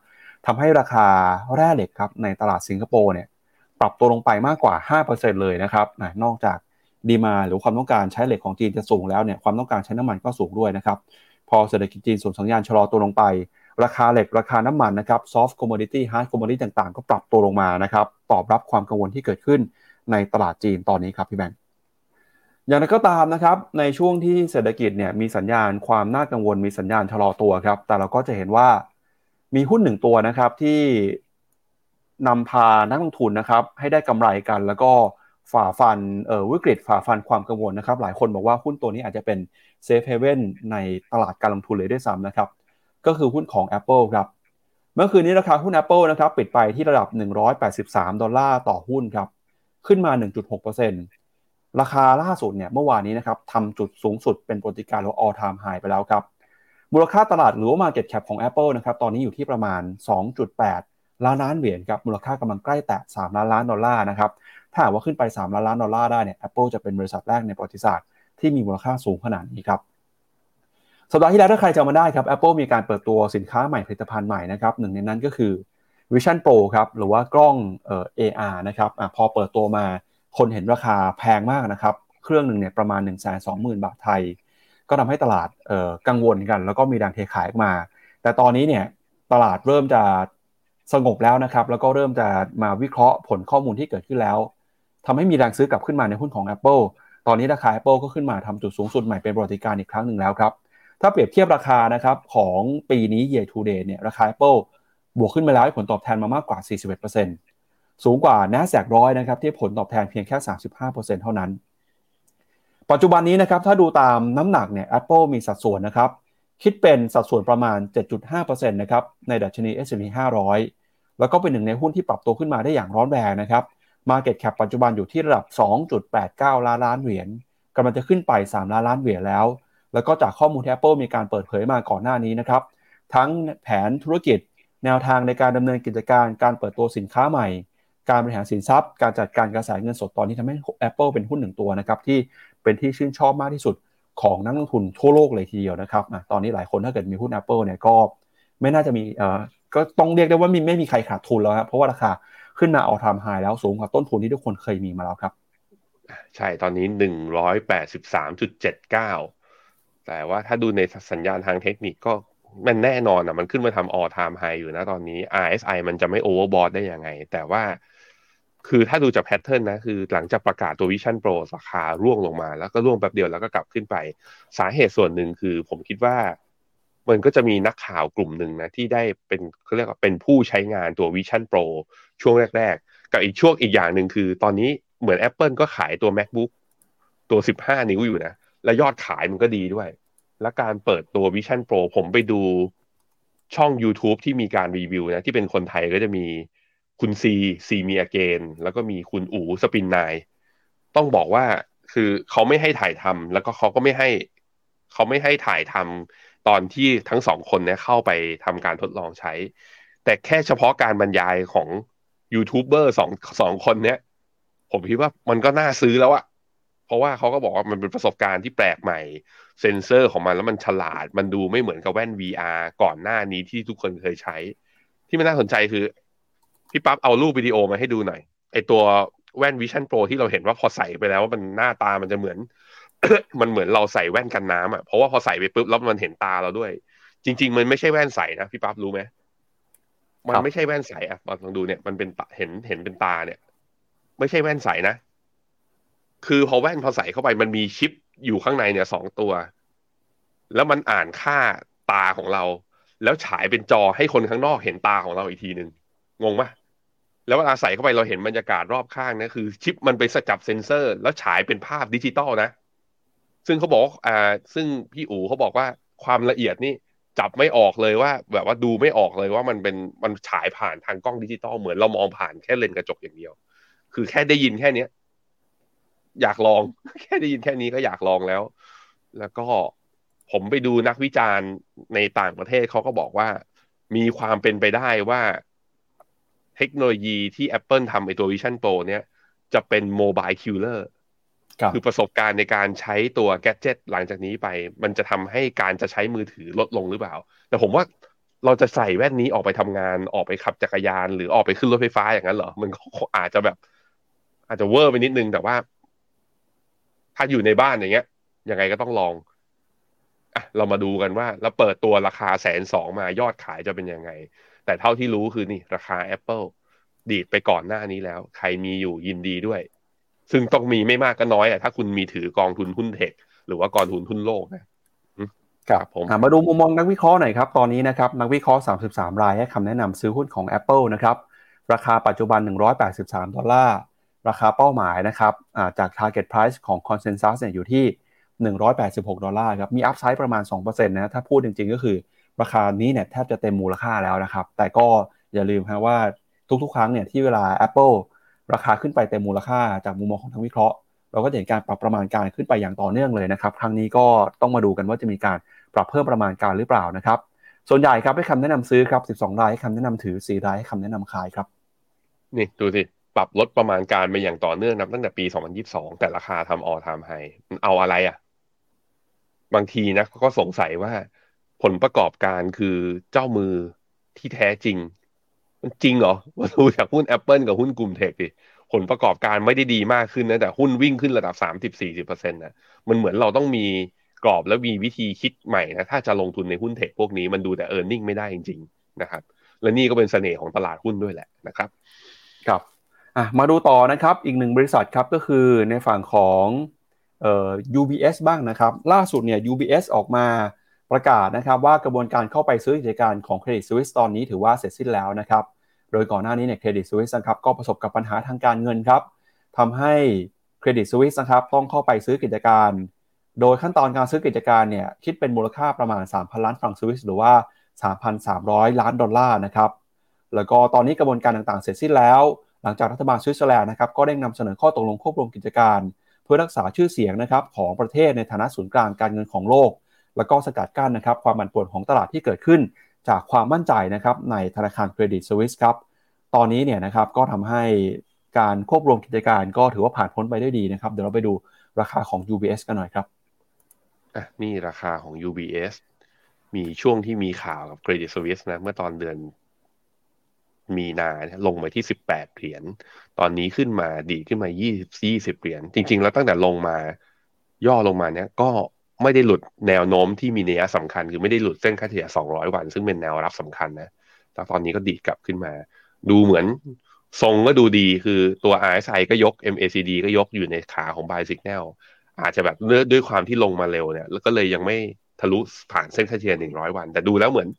ทำให้ราคาแร่เหล็กครับในตลาดสิงคโปร์เนี่ยปรับตัวลงไปมากกว่า 5%เลยนะครับ นอกจากดีมาหรือความต้องการใช้เหล็กของจีนจะสูงแล้วเนี่ยความต้องการใช้น้ำมันก็สูงด้วยนะครับ อเศรษฐกิจจีนส่งสัญญาณชะลอตัวลงไป ราคาเหล็กราคาน้ำมันนะครับ soft commodity hard commodity ต่างๆ ก็ปรับตัวลงมานะครับตอบรับความกังวลที่เกิดขึ้นในตลาดจีนตอนนี้ครับพี่แบงค์อย่างไรก็ตามนะครับในช่วงที่เศรษฐกิจเนี่ยมีสัญญาณความน่ากังวลมีสัญญาณชะลอตัวครับ แต่เราก็จะเห็นว่ามีหุ้นหนึ่งตัวนะครับที่นำพานักลงทุนนะครับให้ได้กำไรกัน แล้วก็ฝ่าฟันเอ่อวิกฤตฝ่าฟันความกังวลนะครับ หลายคนบอกว่าหุ้นตัวนี้อาจจะเป็น เซฟเฮเว่นในตลาดการลงทุนเลยด้วยซ้ำนะครับ ก็คือหุ้นของ Apple ครับ เมื่อคืนนี้ราคาหุ้น Apple นะครับปิดไปที่ระดับ 183 ดอลลาร์ต่อหุ้นครับ ขึ้นมา 1.6%ราคาล่าสุดเนี่ยเมื่อวานนี้นะครับทำจุดสูงสุดเป็นประวัติการณ์หรือ all time high ไปแล้วครับ มูลค่าตลาดหรือว่า market cap ของ Apple นะครับตอนนี้อยู่ที่ประมาณ 2.8 ล้านล้านเหรียญครับมูลค่ากำลังใกล้แตะ3ล้านล้านดอลลาร์นะครับถ้าหากว่าขึ้นไป 3 ล้านล้านดอลลาร์ได้เนี่ย Apple จะเป็นบริษัทแรกในประวัติศาสตร์ ที่มีมูลค่าสูงขนาดนี้ครับสัปดาห์ที่แล้วถ้าใครจำมาได้ครับ Apple มีการเปิดตัวสินค้าใหม่ผลิตภัณฑ์ใหม่นะครับหนึ่งในนั้นก็คือ Vision Pro ครับหรือว่ากล้องเอ่อ AR นะครับอพอเปิดตัวมาคนเห็นราคาแพงมากนะครับเครื่องหนึ่งเนี่ยประมาณ 1 2 0 0 0 0 บาทไทย ก็ทำให้ตลาดเอ่อกังวลกัน แล้วก็มีแรงเทขายออกมา แต่ตอนนี้เนี่ยตลาดเริ่มจะสงบแล้วนะครับแล้วก็เริ่มจะมาวิเคราะห์ผลข้อมูลที่เกิดขึ้นแล้วทำให้มีแรงซื้อกลับขึ้นมาในหุ้นของ Apple ตอนนี้ราคา Apple ก็ขึ้นมาทำจุดสูงสุดใหม่เป็นประวัติการอีกครั้งหนึ่งแล้วครับ ถ้าเปรียบเทียบราคานะครับของปีนี้ year to date เนี่ยราคา Apple บวกขึ้นมาแล้วให้ผลตอบแทนมามากกว่า 41%สูงกว่า NASDAQ ร้อยนะครับที่ผลตอบแทนเพียงแค่ 35%เท่านั้น ปัจจุบันนี้นะครับถ้าดูตามน้ำหนักเนี่ย Apple มีสัดส่วนนะครับคิดเป็นสัดส่วนประมาณ 7.5%นะครับในดัชนี S&P 500 แล้วก็เป็นหนึ่งในหุ้นที่ปรับตัวขึ้นมาได้อย่างร้อนแรงนะครับ Market Cap ปัจจุบันอยู่ที่ระดับ 2.89 ล้านล้านเหรียญกำลังจะขึ้นไป 3 ล้านล้านเหรียญแล้ว แล้วก็จากข้อมูลที่ Apple มีการเปิดเผยมาก่อนหน้านี้นะครับ ทั้งแผนธุรกิจ แนวทางในการดำเนินกิจการ การเปิดตัวสินค้าใหม่ การบริหารสินทรัพย์ การจัดการกระแสเงินสดตอนนี้ทำให้ Apple เป็นหุ้นหนึ่งตัวนะครับที่เป็นที่ชื่นชอบมากที่สุดของนักลงทุนทั่วโลกเลยทีเดียวนะครับตอนนี้หลายคนถ้าเกิดมีหุ้น Apple เนี่ยก็ไม่น่าจะมีเอ่อก็ต้องเรียกได้ว่ามีไม่มีใครขาดทุนแล้วครับเพราะว่าราคา ขึ้นมาเอาทำไฮแล้วสูงกว่าต้นทุนที่ทุกคนเคยมีมาแล้วครับ ใช่ตอนนี้หนึ่งร้อยแปดสิบสามจุดเจ็ดเก้าแต่ว่าถ้าดูในสัญญาณทางเทคนิคก็มันแน่นอนอะมันขึ้นมาทำ all time high อยู่นะตอนนี้ RSI มันจะไม่ overbought ได้ยังไง แต่ว่าคือถ้าดูจากแพทเทิร์นนะ คือหลังจากประกาศตัว Vision Pro ราคาร่วงลงมา แล้วก็ร่วงแป๊บเดียวแล้วก็กลับขึ้นไป สาเหตุส่วนหนึ่งคือผมคิดว่า มันก็จะมีนักข่าวกลุ่มหนึ่งนะที่ได้เป็นเขาเรียกว่าเป็นผู้ใช้งานตัว Vision Pro ช่วงแรก ๆ กับอีกช่วงอีกอย่างหนึ่งคือ ตอนนี้เหมือน Apple ก็ขายตัว MacBook ตัว 15 นิ้วอยู่นะ และยอดขายมันก็ดีด้วย และการเปิดตัว Vision Pro ผมไปดูช่อง YouTube ที่มีการรีวิวนะ ที่เป็นคนไทยก็จะมีคุณซีซีมีอเกนแล้วก็มีคุณอูสปินนายต้องบอกว่าคือเขาไม่ให้ถ่ายทำแล้วก็เขาก็ไม่ให้เขาไม่ให้ถ่ายทำ ตอนที่ทั้งสองคนเนี้ยเข้าไปทำการทดลองใช้ แต่แค่เฉพาะการบรรยายของยูทูบเบอร์สองสองคนเนี้ยผมคิดว่ามันก็น่าซื้อแล้วอะเพราะว่าเขาก็บอกว่ามันเป็นประสบการณ์ที่แปลกใหม่ เซนเซอร์ของมันแล้วมันฉลาด มันดูไม่เหมือนกับแว่น VR ก่อนหน้านี้ที่ทุกคนเคยใช้ ที่มันน่าสนใจคือ พี่ปั๊บเอารูปวิดีโอมาให้ดูหน่อยไอตัวแว่น Vision Pro ที่เราเห็นว่าพอใส่ไปแล้วมันหน้าตามันจะเหมือน มันเหมือนเราใส่แว่นกันน้ำอะเพราะว่าพอใส่ไปปุ๊บแล้วมันเห็นตาเราด้วย จริง ๆ มันไม่ใช่แว่นใส่นะพี่ปั๊บรู้ไหมมันไม่ใช่แว่นใส่อะลองดูเนี่ยมันเป็นเห็นเห็นเป็นตาเนี่ย ไม่ใช่แว่นใส่นะคือพอแว่นพอใส่เข้าไปมันมีชิปอยู่ข้างในเนี่ยสองตัว แล้วมันอ่านค่าตาของเรา แล้วฉายเป็นจอให้คนข้างนอกเห็นตาของเราอีกทีหนึ่งงงปะแล้วเวลาใส่เข้าไปเราเห็นบรรยากาศรอบข้างนะคือ ชิปมันไปจับเซนเซอร์ แล้วฉายเป็นภาพดิจิตอลนะ ซึ่งเขาบอกอ่า ซึ่งพี่อู๋เขาบอกว่าความละเอียดนี่จับไม่ออกเลยว่า แบบว่าดูไม่ออกเลยว่ามันเป็นมันฉายผ่านทางกล้องดิจิตอลเหมือนเรามองผ่านแค่เลนกระจกอย่างเดียว คือแค่ได้ยินแค่เนี้ยอยากลอง แค่ได้ยินแค่นี้ก็อยากลองแล้ว แล้วก็ผมไปดูนักวิจารณ์ในต่างประเทศเขาก็บอกว่า มีความเป็นไปได้ว่า เทคโนโลยีที่ Apple ทำไอตัว Vision Pro เนี้ยจะเป็น mobile killer คือประสบการณ์ในการใช้ตัวแกจ g ตหลังจากนี้ไป มันจะทำให้การจะใช้มือถือลดลงหรือเปล่า แต่ผมว่าเราจะใส่แว่นนี้ออกไปทำงานออกไปขับจักรยาน หรือออกไปขึ้นรถไฟฟ้าอย่างนั้นเหรอ มันอาจจะแบบ อาจจะ over ไปนิดนึงแต่ว่า ถ้าอยู่ในบ้านอย่างเงี้ยยังไงก็ต้องลองอะเรามาดูกันว่า แล้วเปิดตัวราคาแสนสองมายอดขายจะเป็นยังไง แต่เท่าที่รู้คือนี่ ราคา Apple ดีดไปก่อนหน้านี้แล้ว ใครมีอยู่ยินดีด้วย ซึ่งต้องมีไม่มากก็น้อยอะถ้าคุณมีถือกองทุนหุ้นเทคหรือว่ากองทุนหุ้นโลกนะครับผมมาดูมุมมองนักวิเคราะห์หน่อยครับ ตอนนี้นะครับนักวิเคราะห์ 33 รายให้คำแนะนำซื้อหุ้นของ Apple นะครับราคาปัจจุบัน 183 ดอลลาร์ ราคาเป้าหมายนะครับจาก target price ของ consensus เนี่ยอยู่ที่ 186 ดอลลาร์ครับ มี upside ประมาณ 2%นะ ถ้าพูดจริงๆ ก็คือราคานี้เนี่ยแทบจะเต็มมูลค่าแล้วนะครับ แต่ก็อย่าลืมฮะว่าทุกๆ ครั้งเนี่ยที่เวลา Apple ราคาขึ้นไปเต็มมูลค่าจากมุมมองของทางวิเคราะห์ เราก็เห็นการปรับประมาณการขึ้นไปอย่างต่อเนื่องเลยนะครับ ครั้งนี้ก็ต้องมาดูกันว่าจะมีการปรับเพิ่มประมาณการหรือเปล่านะครับ ส่วนใหญ่ครับให้คำแนะนำซื้อครับ 12 รายให้คำแนะนำถือ 4 รายให้คำแนะนำขายครับ นี่ดูสิ ปรับลดประมาณการไปอย่างต่อเนื่องนับตั้งแต่ปี 2022 แต่ราคาทำออทามไฮมันเอาอะไรอะ บางทีนะก็สงสัยว่าผลประกอบการคือเจ้ามือที่แท้จริง มันจริงเหรอมาดูจากหุ้น Apple กับหุ้นกลุ่มเทคดิผลประกอบการไม่ได้ดีมากขึ้นนะ แต่หุ้นวิ่งขึ้นระดับ 30-40%นะมันเหมือนเราต้องมีกรอบและมีวิธีคิดใหม่นะ ถ้าจะลงทุนในหุ้นเทคพวกนี้มันดูแต่ e a r n i n g ไม่ได้จริงๆนะครับ และนี่ก็เป็นเสน่ห์ของตลาดหุ้นด้วยแหละนะครับ ครับอะมาดูต่อนะครับ อีกหนึ่งบริษัทครับก็คือในฝั่งของเอ่อ UBS บ้างนะครับ ล่าสุดเนี่ย UBS ออกมาประกาศนะครับว่ากระบวนการเข้าไปซื้อกิจการของ Credit Suisse ตอนนี้ถือว่าเสร็จสิ้นแล้วนะครับ โดยก่อนหน้านี้เนี่ย Credit Suisse นะครับก็ประสบกับปัญหาทางการเงินครับทำให้ Credit Suisse นะครับต้องเข้าไปซื้อกิจการ โดยขั้นตอนการซื้อกิจการเนี่ยคิดเป็นมูลค่าประมาณ 3,000 ล้านฟรังก์สวิสหรือว่า 3,300 ล้านดอลลาร์นะครับแล้วก็ตอนนี้กระบวนการต่างๆ เสร็จสิ้นแล้ว หลังจากรัฐบาลสวิตเซอร์แลนด์นะครับก็ได้นำเสนอข้อตกลงควบรวมกิจการ เพื่อรักษาชื่อเสียงนะครับของประเทศในฐานะศูนย์กลางการเงินของโลก แล้วก็สกัดกั้นนะครับความผันผวนของตลาดที่เกิดขึ้น จากความมั่นใจนะครับในธนาคารเครดิตสวิสครับ ตอนนี้เนี่ยนะครับก็ทำให้การควบรวมกิจการก็ถือว่าผ่านพ้นไปได้ดีนะครับ เดี๋ยวเราไปดูราคาของ UBS กันหน่อยครับอะนี่ราคาของ UBS มีช่วงที่มีข่าวกับ Credit Suisse นะ เมื่อตอนเดือนมีนาลงมาที่สิบแปดเหรียญ ตอนนี้ขึ้นมาดีขึ้นมายี่ยี่สิบเหรียญ จริง ๆ แล้วตั้งแต่ลงมาย่อลงมาเนี้ยก็ ไม่ได้หลุดแนวโน้มที่มีนัยสำคัญ คือไม่ได้หลุดเส้นค่าเฉลี่ย 200 วัน ซึ่งเป็นแนวรับสำคัญนะแต่ตอนนี้ก็ดีดกลับขึ้นมา ดูเหมือนทรงก็ดูดีคือตัว RSI ก็ยก MACD ก็ยกอยู่ในขาของ buy signal อาจจะแบบด้วยความที่ลงมาเร็วเนี่ย แล้วก็เลยยังไม่ทะลุผ่านเส้นค่าเฉลี่ย 100 วัน แต่ดูแล้วเหมือน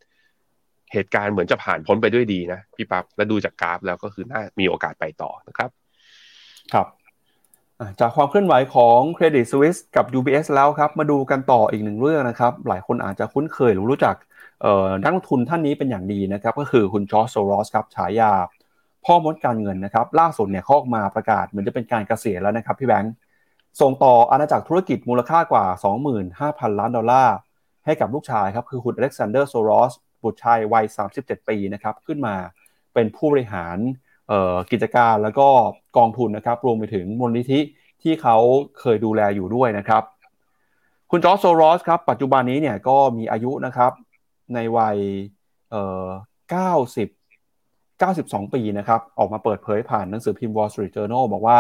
เหตุการณ์เหมือนจะผ่านพ้นไปด้วยดีนะพี่ปับ๊บ แล้วดูจากกราฟแล้วก็คือน่ามีโอกาสไปต่อนะครับ ครับ จากความเคลื่อนไหวของ Credit Suisse กับ UBS แล้วครับ มาดูกันต่ออีกหนึ่งเรื่องนะครับ หลายคนอาจจะคุ้นเคยหรือรู้จักนักลงทุนท่านนี้เป็นอย่างดีนะครับ ก็คือคุณจอร์จโซรอสครับฉายา พ่อมดการเงินนะครับ ล่าสุดเนี่ยเขาออกมาประกาศเหมือนจะเป็นการเกษียณแล้วนะครับพี่แบงค์ส่งต่ออาณาจักรธุรกิจมูลค่ากว่า 25,000 ล้านดอลลาร์ ให้กับลูกชายครับคือคุณอเล็กซานเดอร์โซรอสบุตรชายวัย 37 ปีนะครับขึ้นมาเป็นผู้บริหาร กิจการแล้วก็กองทุนนะครับ รวมไปถึงมูลนิธิที่เขาเคยดูแลอยู่ด้วยนะครับ คุณจอร์จโซรอสครับ ปัจจุบันนี้เนี่ยก็มีอายุนะครับ ในวัยเอ่อ90 92 ปีนะครับ ออกมาเปิดเผยผ่านหนังสือพิมพ์ Wall Street Journal บอกว่า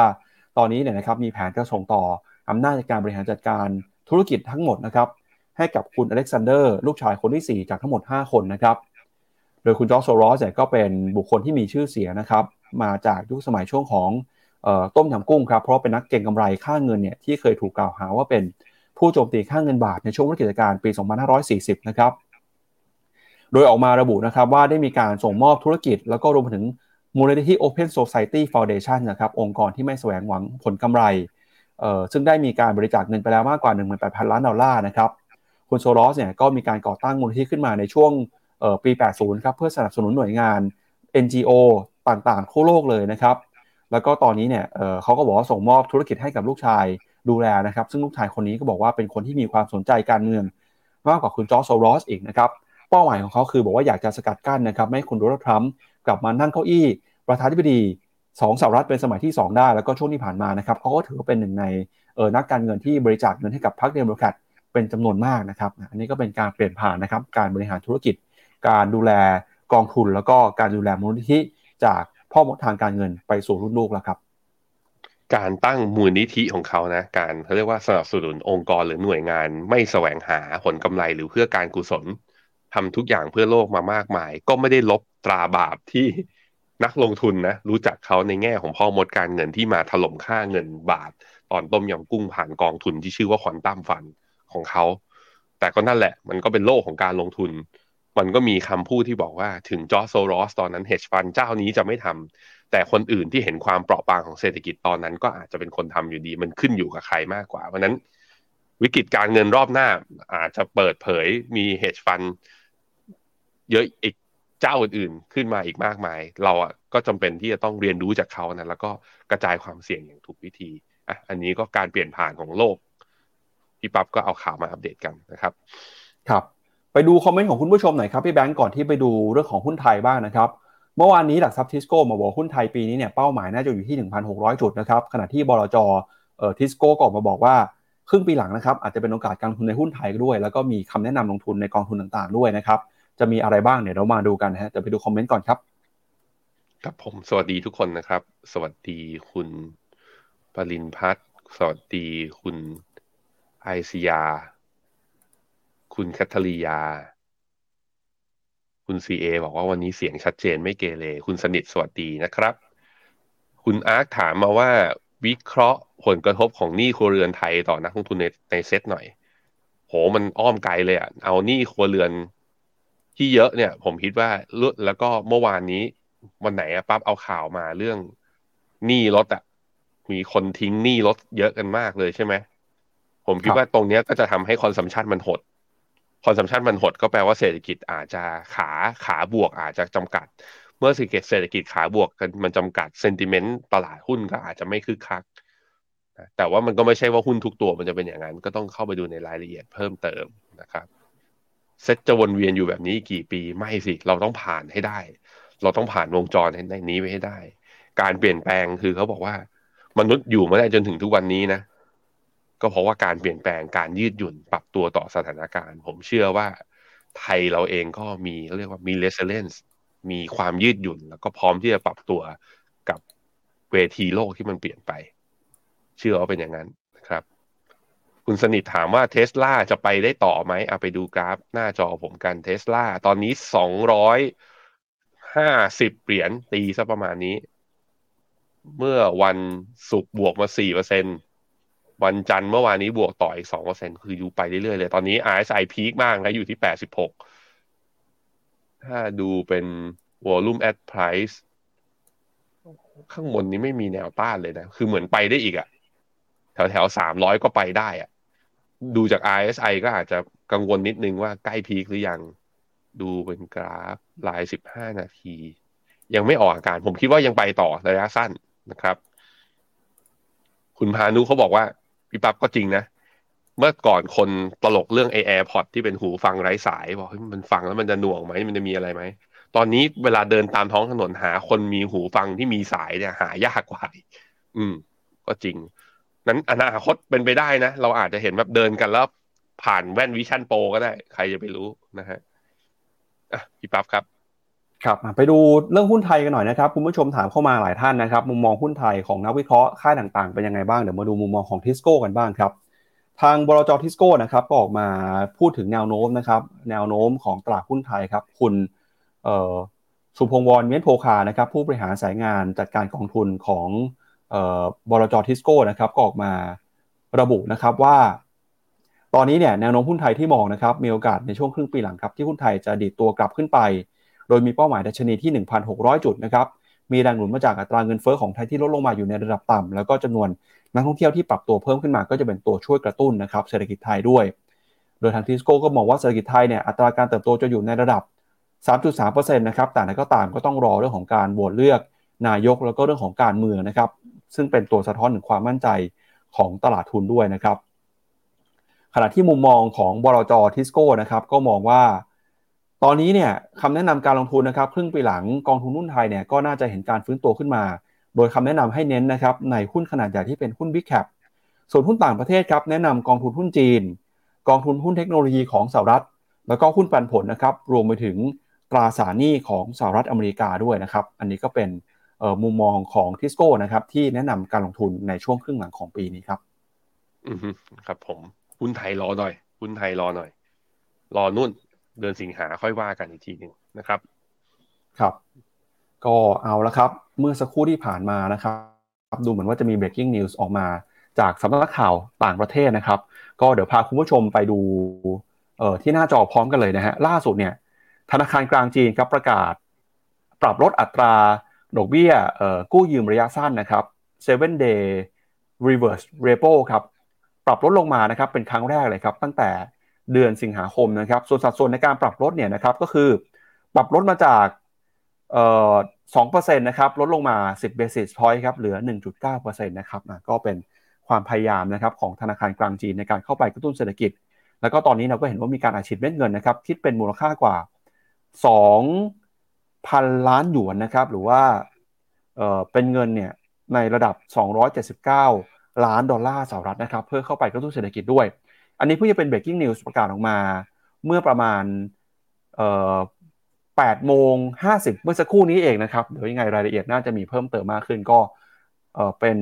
ตอนนี้เนี่ยนะครับมีแผนจะส่งต่ออำนาจในการบริหารจัดการธุรกิจทั้งหมดนะครับ ให้กับคุณอเล็กซานเดอร์ ลูกชายคนที่ 4 จากทั้งหมด 5 คนนะครับ โดยคุณจอร์จโซรอสเนี่ยก็เป็นบุคคลที่มีชื่อเสียงนะครับ มาจากยุคสมัยช่วงของต้มยำกุ้งครับ เพราะเป็นนักเก็งกำไรค่าเงินเนี่ยที่เคยถูกกล่าวหาว่าเป็นผู้โจมตีค่าเงินบาทในช่วงวิกฤตการณ์ปี 2540 นะครับ โดยออกมาระบุนะครับว่าได้มีการส่งมอบธุรกิจ แล้วก็รวมถึงมูลนิธิ Open Society Foundation นะครับองค์กรที่ไม่แสวงหวังผลกำไร ซึ่งได้มีการบริจาคเงินไปแล้วมากกว่า 18,000 ล้านดอลลาร์นะครับ คุณโซรอสเนี่ยก็มีการก่อตั้งมูลนิธิขึ้นมาในช่วง ปี 80 ครับเพื่อสนับสนุนหน่วยงาน NGO ต่างๆทั่วโลกเลยนะครับ แล้วก็ตอนนี้เนี่ยเขาก็บอกว่าส่งมอบธุรกิจให้กับลูกชายดูแลนะครับ ซึ่งลูกชายคนนี้ก็บอกว่าเป็นคนที่มีความสนใจการเมืองมากกว่าคุณจอร์จโซรอสอีกนะครับเป้าหมายของเขาคือบอกว่าอยากจะสกัดกั้นนะครับไม่ให้คุณโดนัลด์ทรัมป์กลับมานั่งเก้าอี้ ประธานาธิบดีสองสหรัฐเป็นสมัยที่ 2 ได้ แล้วก็ช่วงที่ผ่านมานะครับเขาก็ถือว่าเป็นหนึ่งในเออนักการเงินที่บริจาคเงินให้กับพรรคเดโมแครตเป็นจำนวนมากนะครับ อันนี้ก็เป็นการเปลี่ยนผ่านนะครับการบริหารธุรกิจ การดูแลกองทุนแล้วก็การดูแลมูลนิธิจากพ่อมดทางการเงินไปสู่รุ่นลูกแล้วครับ การตั้งมูลนิธิของเขานะ การเขาเรียกว่าสนับสนุนองค์กรหรือหน่วยงาน ไม่แสวงหาผลกำไรหรือเพื่อการกุศลทำทุกอย่างเพื่อโลกมามากมาย ก็ไม่ได้ลบตราบาปที่นักลงทุนนะรู้จักเขาในแง่ของพ่อมดการเงินที่มาถล่มค่าเงินบาท ตอนต้มยำกุ้งผ่านกองทุนที่ชื่อว่าควอนตัมฟันของเขา แต่ก็นั่นแหละ มันก็เป็นโลกของการลงทุน มันก็มีคำพูดที่บอกว่าถึงจอร์โซรอสตอนนั้นเฮดฟันเจ้านี้จะไม่ทำแต่คนอื่นที่เห็นความเปราะบางของเศรษฐกิจตอนนั้นก็อาจจะเป็นคนทำอยู่ดี มันขึ้นอยู่กับใครมากกว่า เพราะนั้นวิกฤตการเงินรอบหน้า อาจจะเปิดเผยมี hedge fund เยอะอีกเจ้าอื่นๆขึ้นมาอีกมากมาย เราอะก็จำเป็นที่จะต้องเรียนรู้จากเขานะแล้วก็กระจายความเสี่ยงอย่างถูกวิธีอะอันนี้ก็การเปลี่ยนผ่านของโลกพี่ปั๊บก็เอาข่าวมาอัปเดตกันนะครับ ครับ ไปดูคอมเมนต์ของคุณผู้ชมหน่อยครับพี่แบงก์ก่อนที่ไปดูเรื่องของหุ้นไทยบ้างนะครับเมื่อวานนี้หลักทรัพย์ทิสโก้มาบอกหุ้นไทยปีนี้เนี่ยเป้าหมายน่าจะอยู่ที่ 1,600 จุดนะครับขณะที่บลจเอ่อทิสโก้ก็ออกมาบอกว่าครึ่งปีหลังนะครับอาจจะเป็นโอกาสการลงทุนในหุ้นไทยด้วย แล้วก็มีคำแนะนำลงทุนในกองทุนต่างๆ ด้วยนะครับจะมีอะไรบ้างเนี่ยเรามาดูกันนะฮะจะไปดูคอมเมนต์ก่อนครับครับผมสวัสดีทุกคนนะครับ สวัสดีคุณปรินพัฒน์สวัสดีคุณไอซียา คุณแคทเธอรียา คุณซีเอบอกว่าวันนี้เสียงชัดเจนไม่เกเรคุณสนิทสวัสดีนะครับ คุณอาร์คถามมาว่าวิเคราะห์ผลกระทบของหนี้ครัวเรือนไทยต่อนักลงทุนในในเซ็ตหน่อย โหมันอ้อมไกลเลยอะเอาหนี้ครัวเรือนที่เยอะเนี่ย ผมคิดว่าแล้วก็เมื่อวานนี้ วันไหนอะปั๊บเอาข่าวมาเรื่องหนี้รถอะมีคนทิ้งหนี้รถเยอะกันมากเลยใช่ไหมผมคิดว่าตรงเนี้ยก็จะทำให้ consumption มันหด consumption มันหดก็แปลว่าเศรษฐกิจอาจจะขาขาบวกอาจจะจำกัด เมื่อเศรษฐกิจเศรษฐกิจขาบวกกันมันจำกัดเซนติเมนต์ตลาดหุ้นก็อาจจะไม่คึกคักแต่ว่ามันก็ไม่ใช่ว่าหุ้นทุกตัวมันจะเป็นอย่างนั้น ก็ต้องเข้าไปดูในรายละเอียดเพิ่มเติมนะครับเซ็ตจะวนเวียนอยู่แบบนี้กี่ปีไม่สิ เราต้องผ่านให้ได้ เราต้องผ่านวงจรในนี้ไปให้ได้ การเปลี่ยนแปลงคือเขาบอกว่า มนุษย์อยู่มาได้จนถึงทุกวันนี้นะ ก็เพราะว่าการเปลี่ยนแปลงการยืดหยุ่นปรับตัวต่อสถานการณ์ ผมเชื่อว่าไทยเราเองก็มีเรียกว่ามี resilience มีความยืดหยุ่น แล้วก็พร้อมที่จะปรับตัวกับเวทีโลกที่มันเปลี่ยนไป เชื่อว่าเป็นอย่างนั้นนะครับ คุณสนิทถามว่าเทสลาจะไปได้ต่อไหมเอาไปดูกราฟหน้าจอผมกันเทสลาตอนนี้สองร้อยห้าสิบเหรียญตีซะประมาณนี้ เมื่อวันศุกร์บวกมาสี่เปอร์เซ็นต์ วันจันทร์เมื่อวานนี้บวกต่ออีกสองเปอร์เซ็นคืออยู่ไปเรื่อยๆเลย ตอนนี้ RSI พีคมากนะอยู่ที่แปดสิบหกถ้าดูเป็น volume at price ข้างบนนี้ไม่มีแนวต้านเลยนะ คือเหมือนไปได้อีกอะแถวแถวสามร้อยก็ไปได้อะดูจาก RSI ก็อาจจะกังวลนิดนึงว่าใกล้พีคหรือยัง ดูเป็นกราฟลายสิบห้านาที ยังไม่ออกอาการ ผมคิดว่ายังไปต่อระยะสั้นนะครับ คุณพานุเขาบอกว่า พี่ปั๊บก็จริงนะ เมื่อก่อนคนตลกเรื่องไอ AirPod ที่เป็นหูฟังไร้สาย บอกมันฟังแล้วมันจะหน่วงไหมมันจะมีอะไรไหม ตอนนี้เวลาเดินตามท้องถนนหาคนมีหูฟังที่มีสายเนี่ย หายากกว่า อืม ก็จริง นั้นอนาคตเป็นไปได้นะ เราอาจจะเห็นแบบเดินกันแล้วผ่านแว่น Vision Pro ก็ได้ ใครจะไปรู้นะฮะอะพี่ปั๊บครับ ครับไปดูเรื่องหุ้นไทยกันหน่อยนะครับ คุณผู้ชมถามเข้ามาหลายท่านนะครับ มุมมองหุ้นไทยของนักวิเคราะห์ค่ายต่างๆ เป็นยังไงบ้าง เดี๋ยวมาดูมุมมองของทิสโก้กันบ้างครับ ทางบลจทิสโก้นะครับก็ออกมาพูดถึงแนวโน้มนะครับ แนวโน้มของตลาดหุ้นไทยครับ คุณสุพงษ์วรเมียนโพคานะครับ ผู้บริหารสายงานจัดการกองทุนของบลจทิสโก้นะครับก็ออกมาระบุนะครับว่า ตอนนี้เนี่ยแนวโน้มหุ้นไทยที่มองนะครับมีโอกาสในช่วงครึ่งปีหลังครับที่หุ้นไทยจะดีดตัวกลับขึ้นไป โดยมีเป้าหมายดัชนีที่ 1,600 จุดนะครับ มีแรงหนุนมาจากอัตราเงินเฟ้อของไทยที่ลดลงมาอยู่ในระดับต่ำแล้วก็จำนวนนักท่องเที่ยวที่ปรับตัวเพิ่มขึ้นมาก็จะเป็นตัวช่วยกระตุ้นนะครับเศรษฐกิจไทยด้วย โดยทางทิสโก้ก็มองว่าเศรษฐกิจไทยเนี่ยอัตราการเติบโตจะอยู่ในระดับ 3.3%นะครับแต่นั้นก็ตามก็ต้องรอเรื่องของการโหวตเลือก นายกแล้วก็เรื่องของการเมืองนะครับ ซึ่งเป็นตัวสะท้อนถึงความมั่นใจของตลาดทุนด้วยนะครับขณะที่มุมมองของบลจทิสโก้นะครับก็มองว่า ตอนนี้เนี่ยคำแนะนำการลงทุนนะครับครึ่งปีหลังกองทุนหุ้นไทยเนี่ยก็น่าจะเห็นการฟื้นตัวขึ้นมา โดยคำแนะนำให้เน้นนะครับในหุ้นขนาดใหญ่ที่เป็นหุ้น Big Cap ส่วนหุ้นต่างประเทศครับแนะนำกองทุนหุ้นจีน กองทุนหุ้นเทคโนโลยีของสหรัฐ แล้วก็หุ้นปันผลนะครับรวมไปถึงตราสารหนี้ของสหรัฐอเมริกาด้วยนะครับอันนี้ก็เป็นมุมมองของทิสโก้นะครับที่แนะนำการลงทุนในช่วงครึ่งหลังของปีนี้ครับ อืมครับผมหุ้นไทยรอหน่อยหุ้นไทยรอหน่อย รอนุ่น เดือนสิงหาค่อยว่ากันอีกทีหนึ่งนะครับ ครับ ก็เอาละครับ เมื่อสักครู่ที่ผ่านมานะครับดูเหมือนว่าจะมี breaking news ออกมา จากสำนักข่าวต่างประเทศนะครับ ก็เดี๋ยวพาคุณผู้ชมไปดูเอ่อที่หน้าจอพร้อมกันเลยนะฮะล่าสุดเนี่ย ธนาคารกลางจีนครับประกาศ ปรับลดอัตราดอกเบี้ยเออกู้ยืมระยะสั้นนะครับ seven day reverse repo ครับ ปรับลดลงมานะครับ เป็นครั้งแรกเลยครับ ตั้งแต่ เดือนสิงหาคมนะครับ ส่วนสัดส่วนในการปรับลดเนี่ยนะครับก็คือปรับลดมาจากสองเปอร์เซ็นต์นะครับลดลงมา 10 basis point ครับเหลือ 1.9%นะครับก็เป็นความพยายามนะครับของธนาคารกลางจีนในการเข้าไปกระตุ้นเศรษฐกิจ แล้วก็ตอนนี้เราก็เห็นว่ามีการอาชีพเม็ดเงินนะครับคิดเป็นมูลค่ากว่า 2,000 ล้านหยวนนะครับหรือว่าเเป็นเงินเนี่ยในระดับ 279 ล้านดอลลาร์สหรัฐนะครับเพื่อเข้าไปกระตุ้นเศรษฐกิจด้วย อันนี้เพิ่งจะเป็น breaking news ประกาศออกมา เมื่อประมาณเอ่อ8โมง50 เมื่อสักครู่นี้เองนะครับเดี๋ยวยังไงรายละเอียดน่าจะมีเพิ่มเติมมากขึ้นก็เอ่อเป็น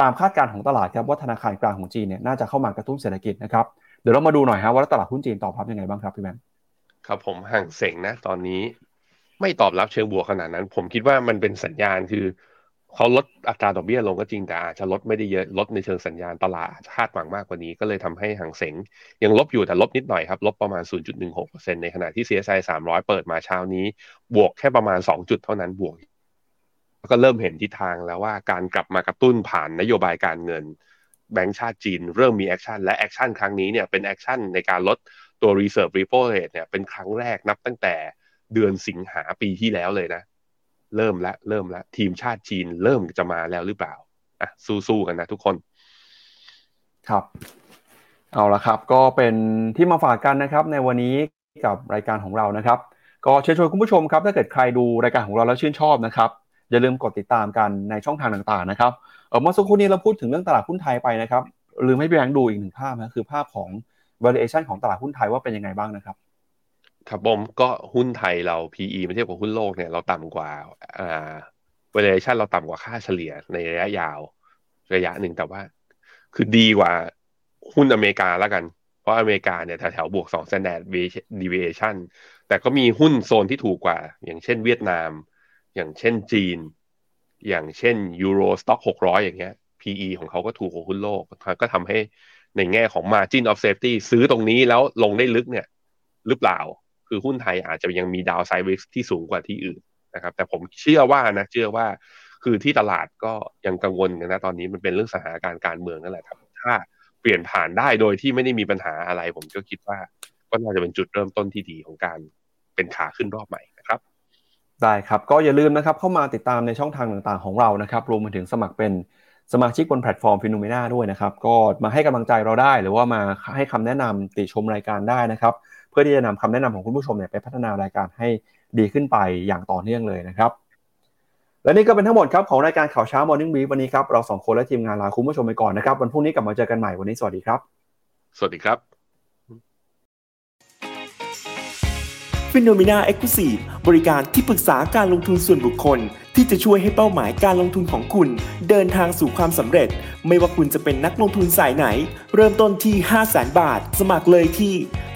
ตามคาดการณ์ของตลาดครับว่าธนาคารกลางของจีนเนี่ยน่าจะเข้ามากระตุ้นเศรษฐกิจนะครับเดี๋ยวเรามาดูหน่อยฮะว่าตลาดหุ้นจีนตอบรับยังไงบ้างครับพี่แมนครับผมห่างเสงนะตอนนี้ไม่ตอบรับเชิงบวกขนาดนั้น ผมคิดว่ามันเป็นสัญญาณคือ เขาลดอัตราดอกเบี้ยลงก็จริงแต่อาจจะลดไม่ได้เยอะลดในเชิงสัญญาณตลาดคาดหวังมากกว่านี้ก็เลยทำให้ฮั่งเส็งยังลบอยู่แต่ลบนิดหน่อยครับ ลบประมาณ 0.16%ในขณะที่ CSI 300 เปิดมาเช้านี้ บวกแค่ประมาณ 2 จุดเท่านั้นบวก ก็เริ่มเห็นทิศทางแล้วว่าการกลับมากระตุ้นผ่านนโยบายการเงิน แบงก์ชาติจีนเริ่มมี action และ action ครั้งนี้เนี่ยเป็น action ในการลดตัว reverse repo rate เนี่ยเป็นครั้งแรกนับตั้งแต่เดือนสิงหาปีที่แล้วเลยนะ เริ่มแล้วเริ่มแล้วทีมชาติจีนเริ่มจะมาแล้วหรือเปล่าอะสู้ๆกันนะทุกคน ครับ เอาละครับ ก็เป็นที่มาฝากกันนะครับ ในวันนี้กับรายการของเรานะครับ ก็เชิญชวนคุณผู้ชมครับ ถ้าเกิดใครดูรายการของเราแล้วชื่นชอบนะครับอย่าลืมกดติดตามกันในช่องทางต่างๆนะครับเออเมื่อสักครู่นี้เราพูดถึงเรื่องตลาดหุ้นไทยไปนะครับลืมให้พี่แบงค์ดูอีกหนึ่งภาพนะคือภาพของ valuation ของตลาดหุ้นไทยว่าเป็นยังไงบ้างนะครับ ครับผมก็หุ้นไทยเรา PE ไม่เทียบกับหุ้นโลกเนี่ยเราต่ำกว่าอ่า valuation เราต่ำกว่าค่าเฉลี่ยในระยะยาว ระยะหนึ่งแต่ว่า คือดีกว่าหุ้นอเมริกาแล้วกัน เพราะอเมริกาเนี่ยแถวๆบวกสอง standard deviation แต่ก็มีหุ้นโซนที่ถูกกว่า อย่างเช่นเวียดนาม อย่างเช่นจีน อย่างเช่นยูโรสต็อกหกร้อยอย่างเงี้ย PE ของเขาก็ถูกกว่าหุ้นโลก ก็ทำให้ในแง่ของ margin of safety ซื้อตรงนี้แล้วลงได้ลึกเนี่ยหรือเปล่า คือหุ้นไทยอาจจะยังมีดาวไซด์ริสที่สูงกว่าที่อื่นนะครับ แต่ผมเชื่อว่านะเชื่อว่าคือที่ตลาดก็ยังกังวลกันนะตอนนี้มันเป็นเรื่องสถานการณ์การเมืองนั่นแหละครับ ถ้าเปลี่ยนผ่านได้โดยที่ไม่ได้มีปัญหาอะไร ผมก็คิดว่าก็น่าจะเป็นจุดเริ่มต้นที่ดีของการเป็นขาขึ้นรอบใหม่นะครับได้ครับ ก็อย่าลืมนะครับเข้ามาติดตามในช่องทางต่างๆของเรานะครับรวมไปถึงสมัครเป็นสมาชิกบนแพลตฟอร์ม Finnomena ด้วยนะครับ ก็มาให้กำลังใจเราได้ หรือว่ามาให้คำแนะนำติชมรายการได้นะครับ เพื่อที่จะนำคำแนะนำของคุณผู้ชมเนี่ยไปพัฒนารายการให้ดีขึ้นไปอย่างต่อเนื่องเลยนะครับ และนี่ก็เป็นทั้งหมดครับของรายการข่าวเช้า Morning Brief วันนี้ครับเราสองคนและทีมงานลาคุณผู้ชมไปก่อนนะครับวันพรุ่งนี้กลับมาเจอกันใหม่วันนี้สวัสดีครับ สวัสดีครับฟิโนเมนาเอ็กซ์คลูซีฟบริการที่ปรึกษาการลงทุนส่วนบุคคล ที่จะช่วยให้เป้าหมายการลงทุนของคุณ เดินทางสู่ความสำเร็จ ไม่ว่าคุณจะเป็นนักลงทุนสายไหน เริ่มต้นที่ 5 0 0 0 0 0 บาท สมัครเลยที่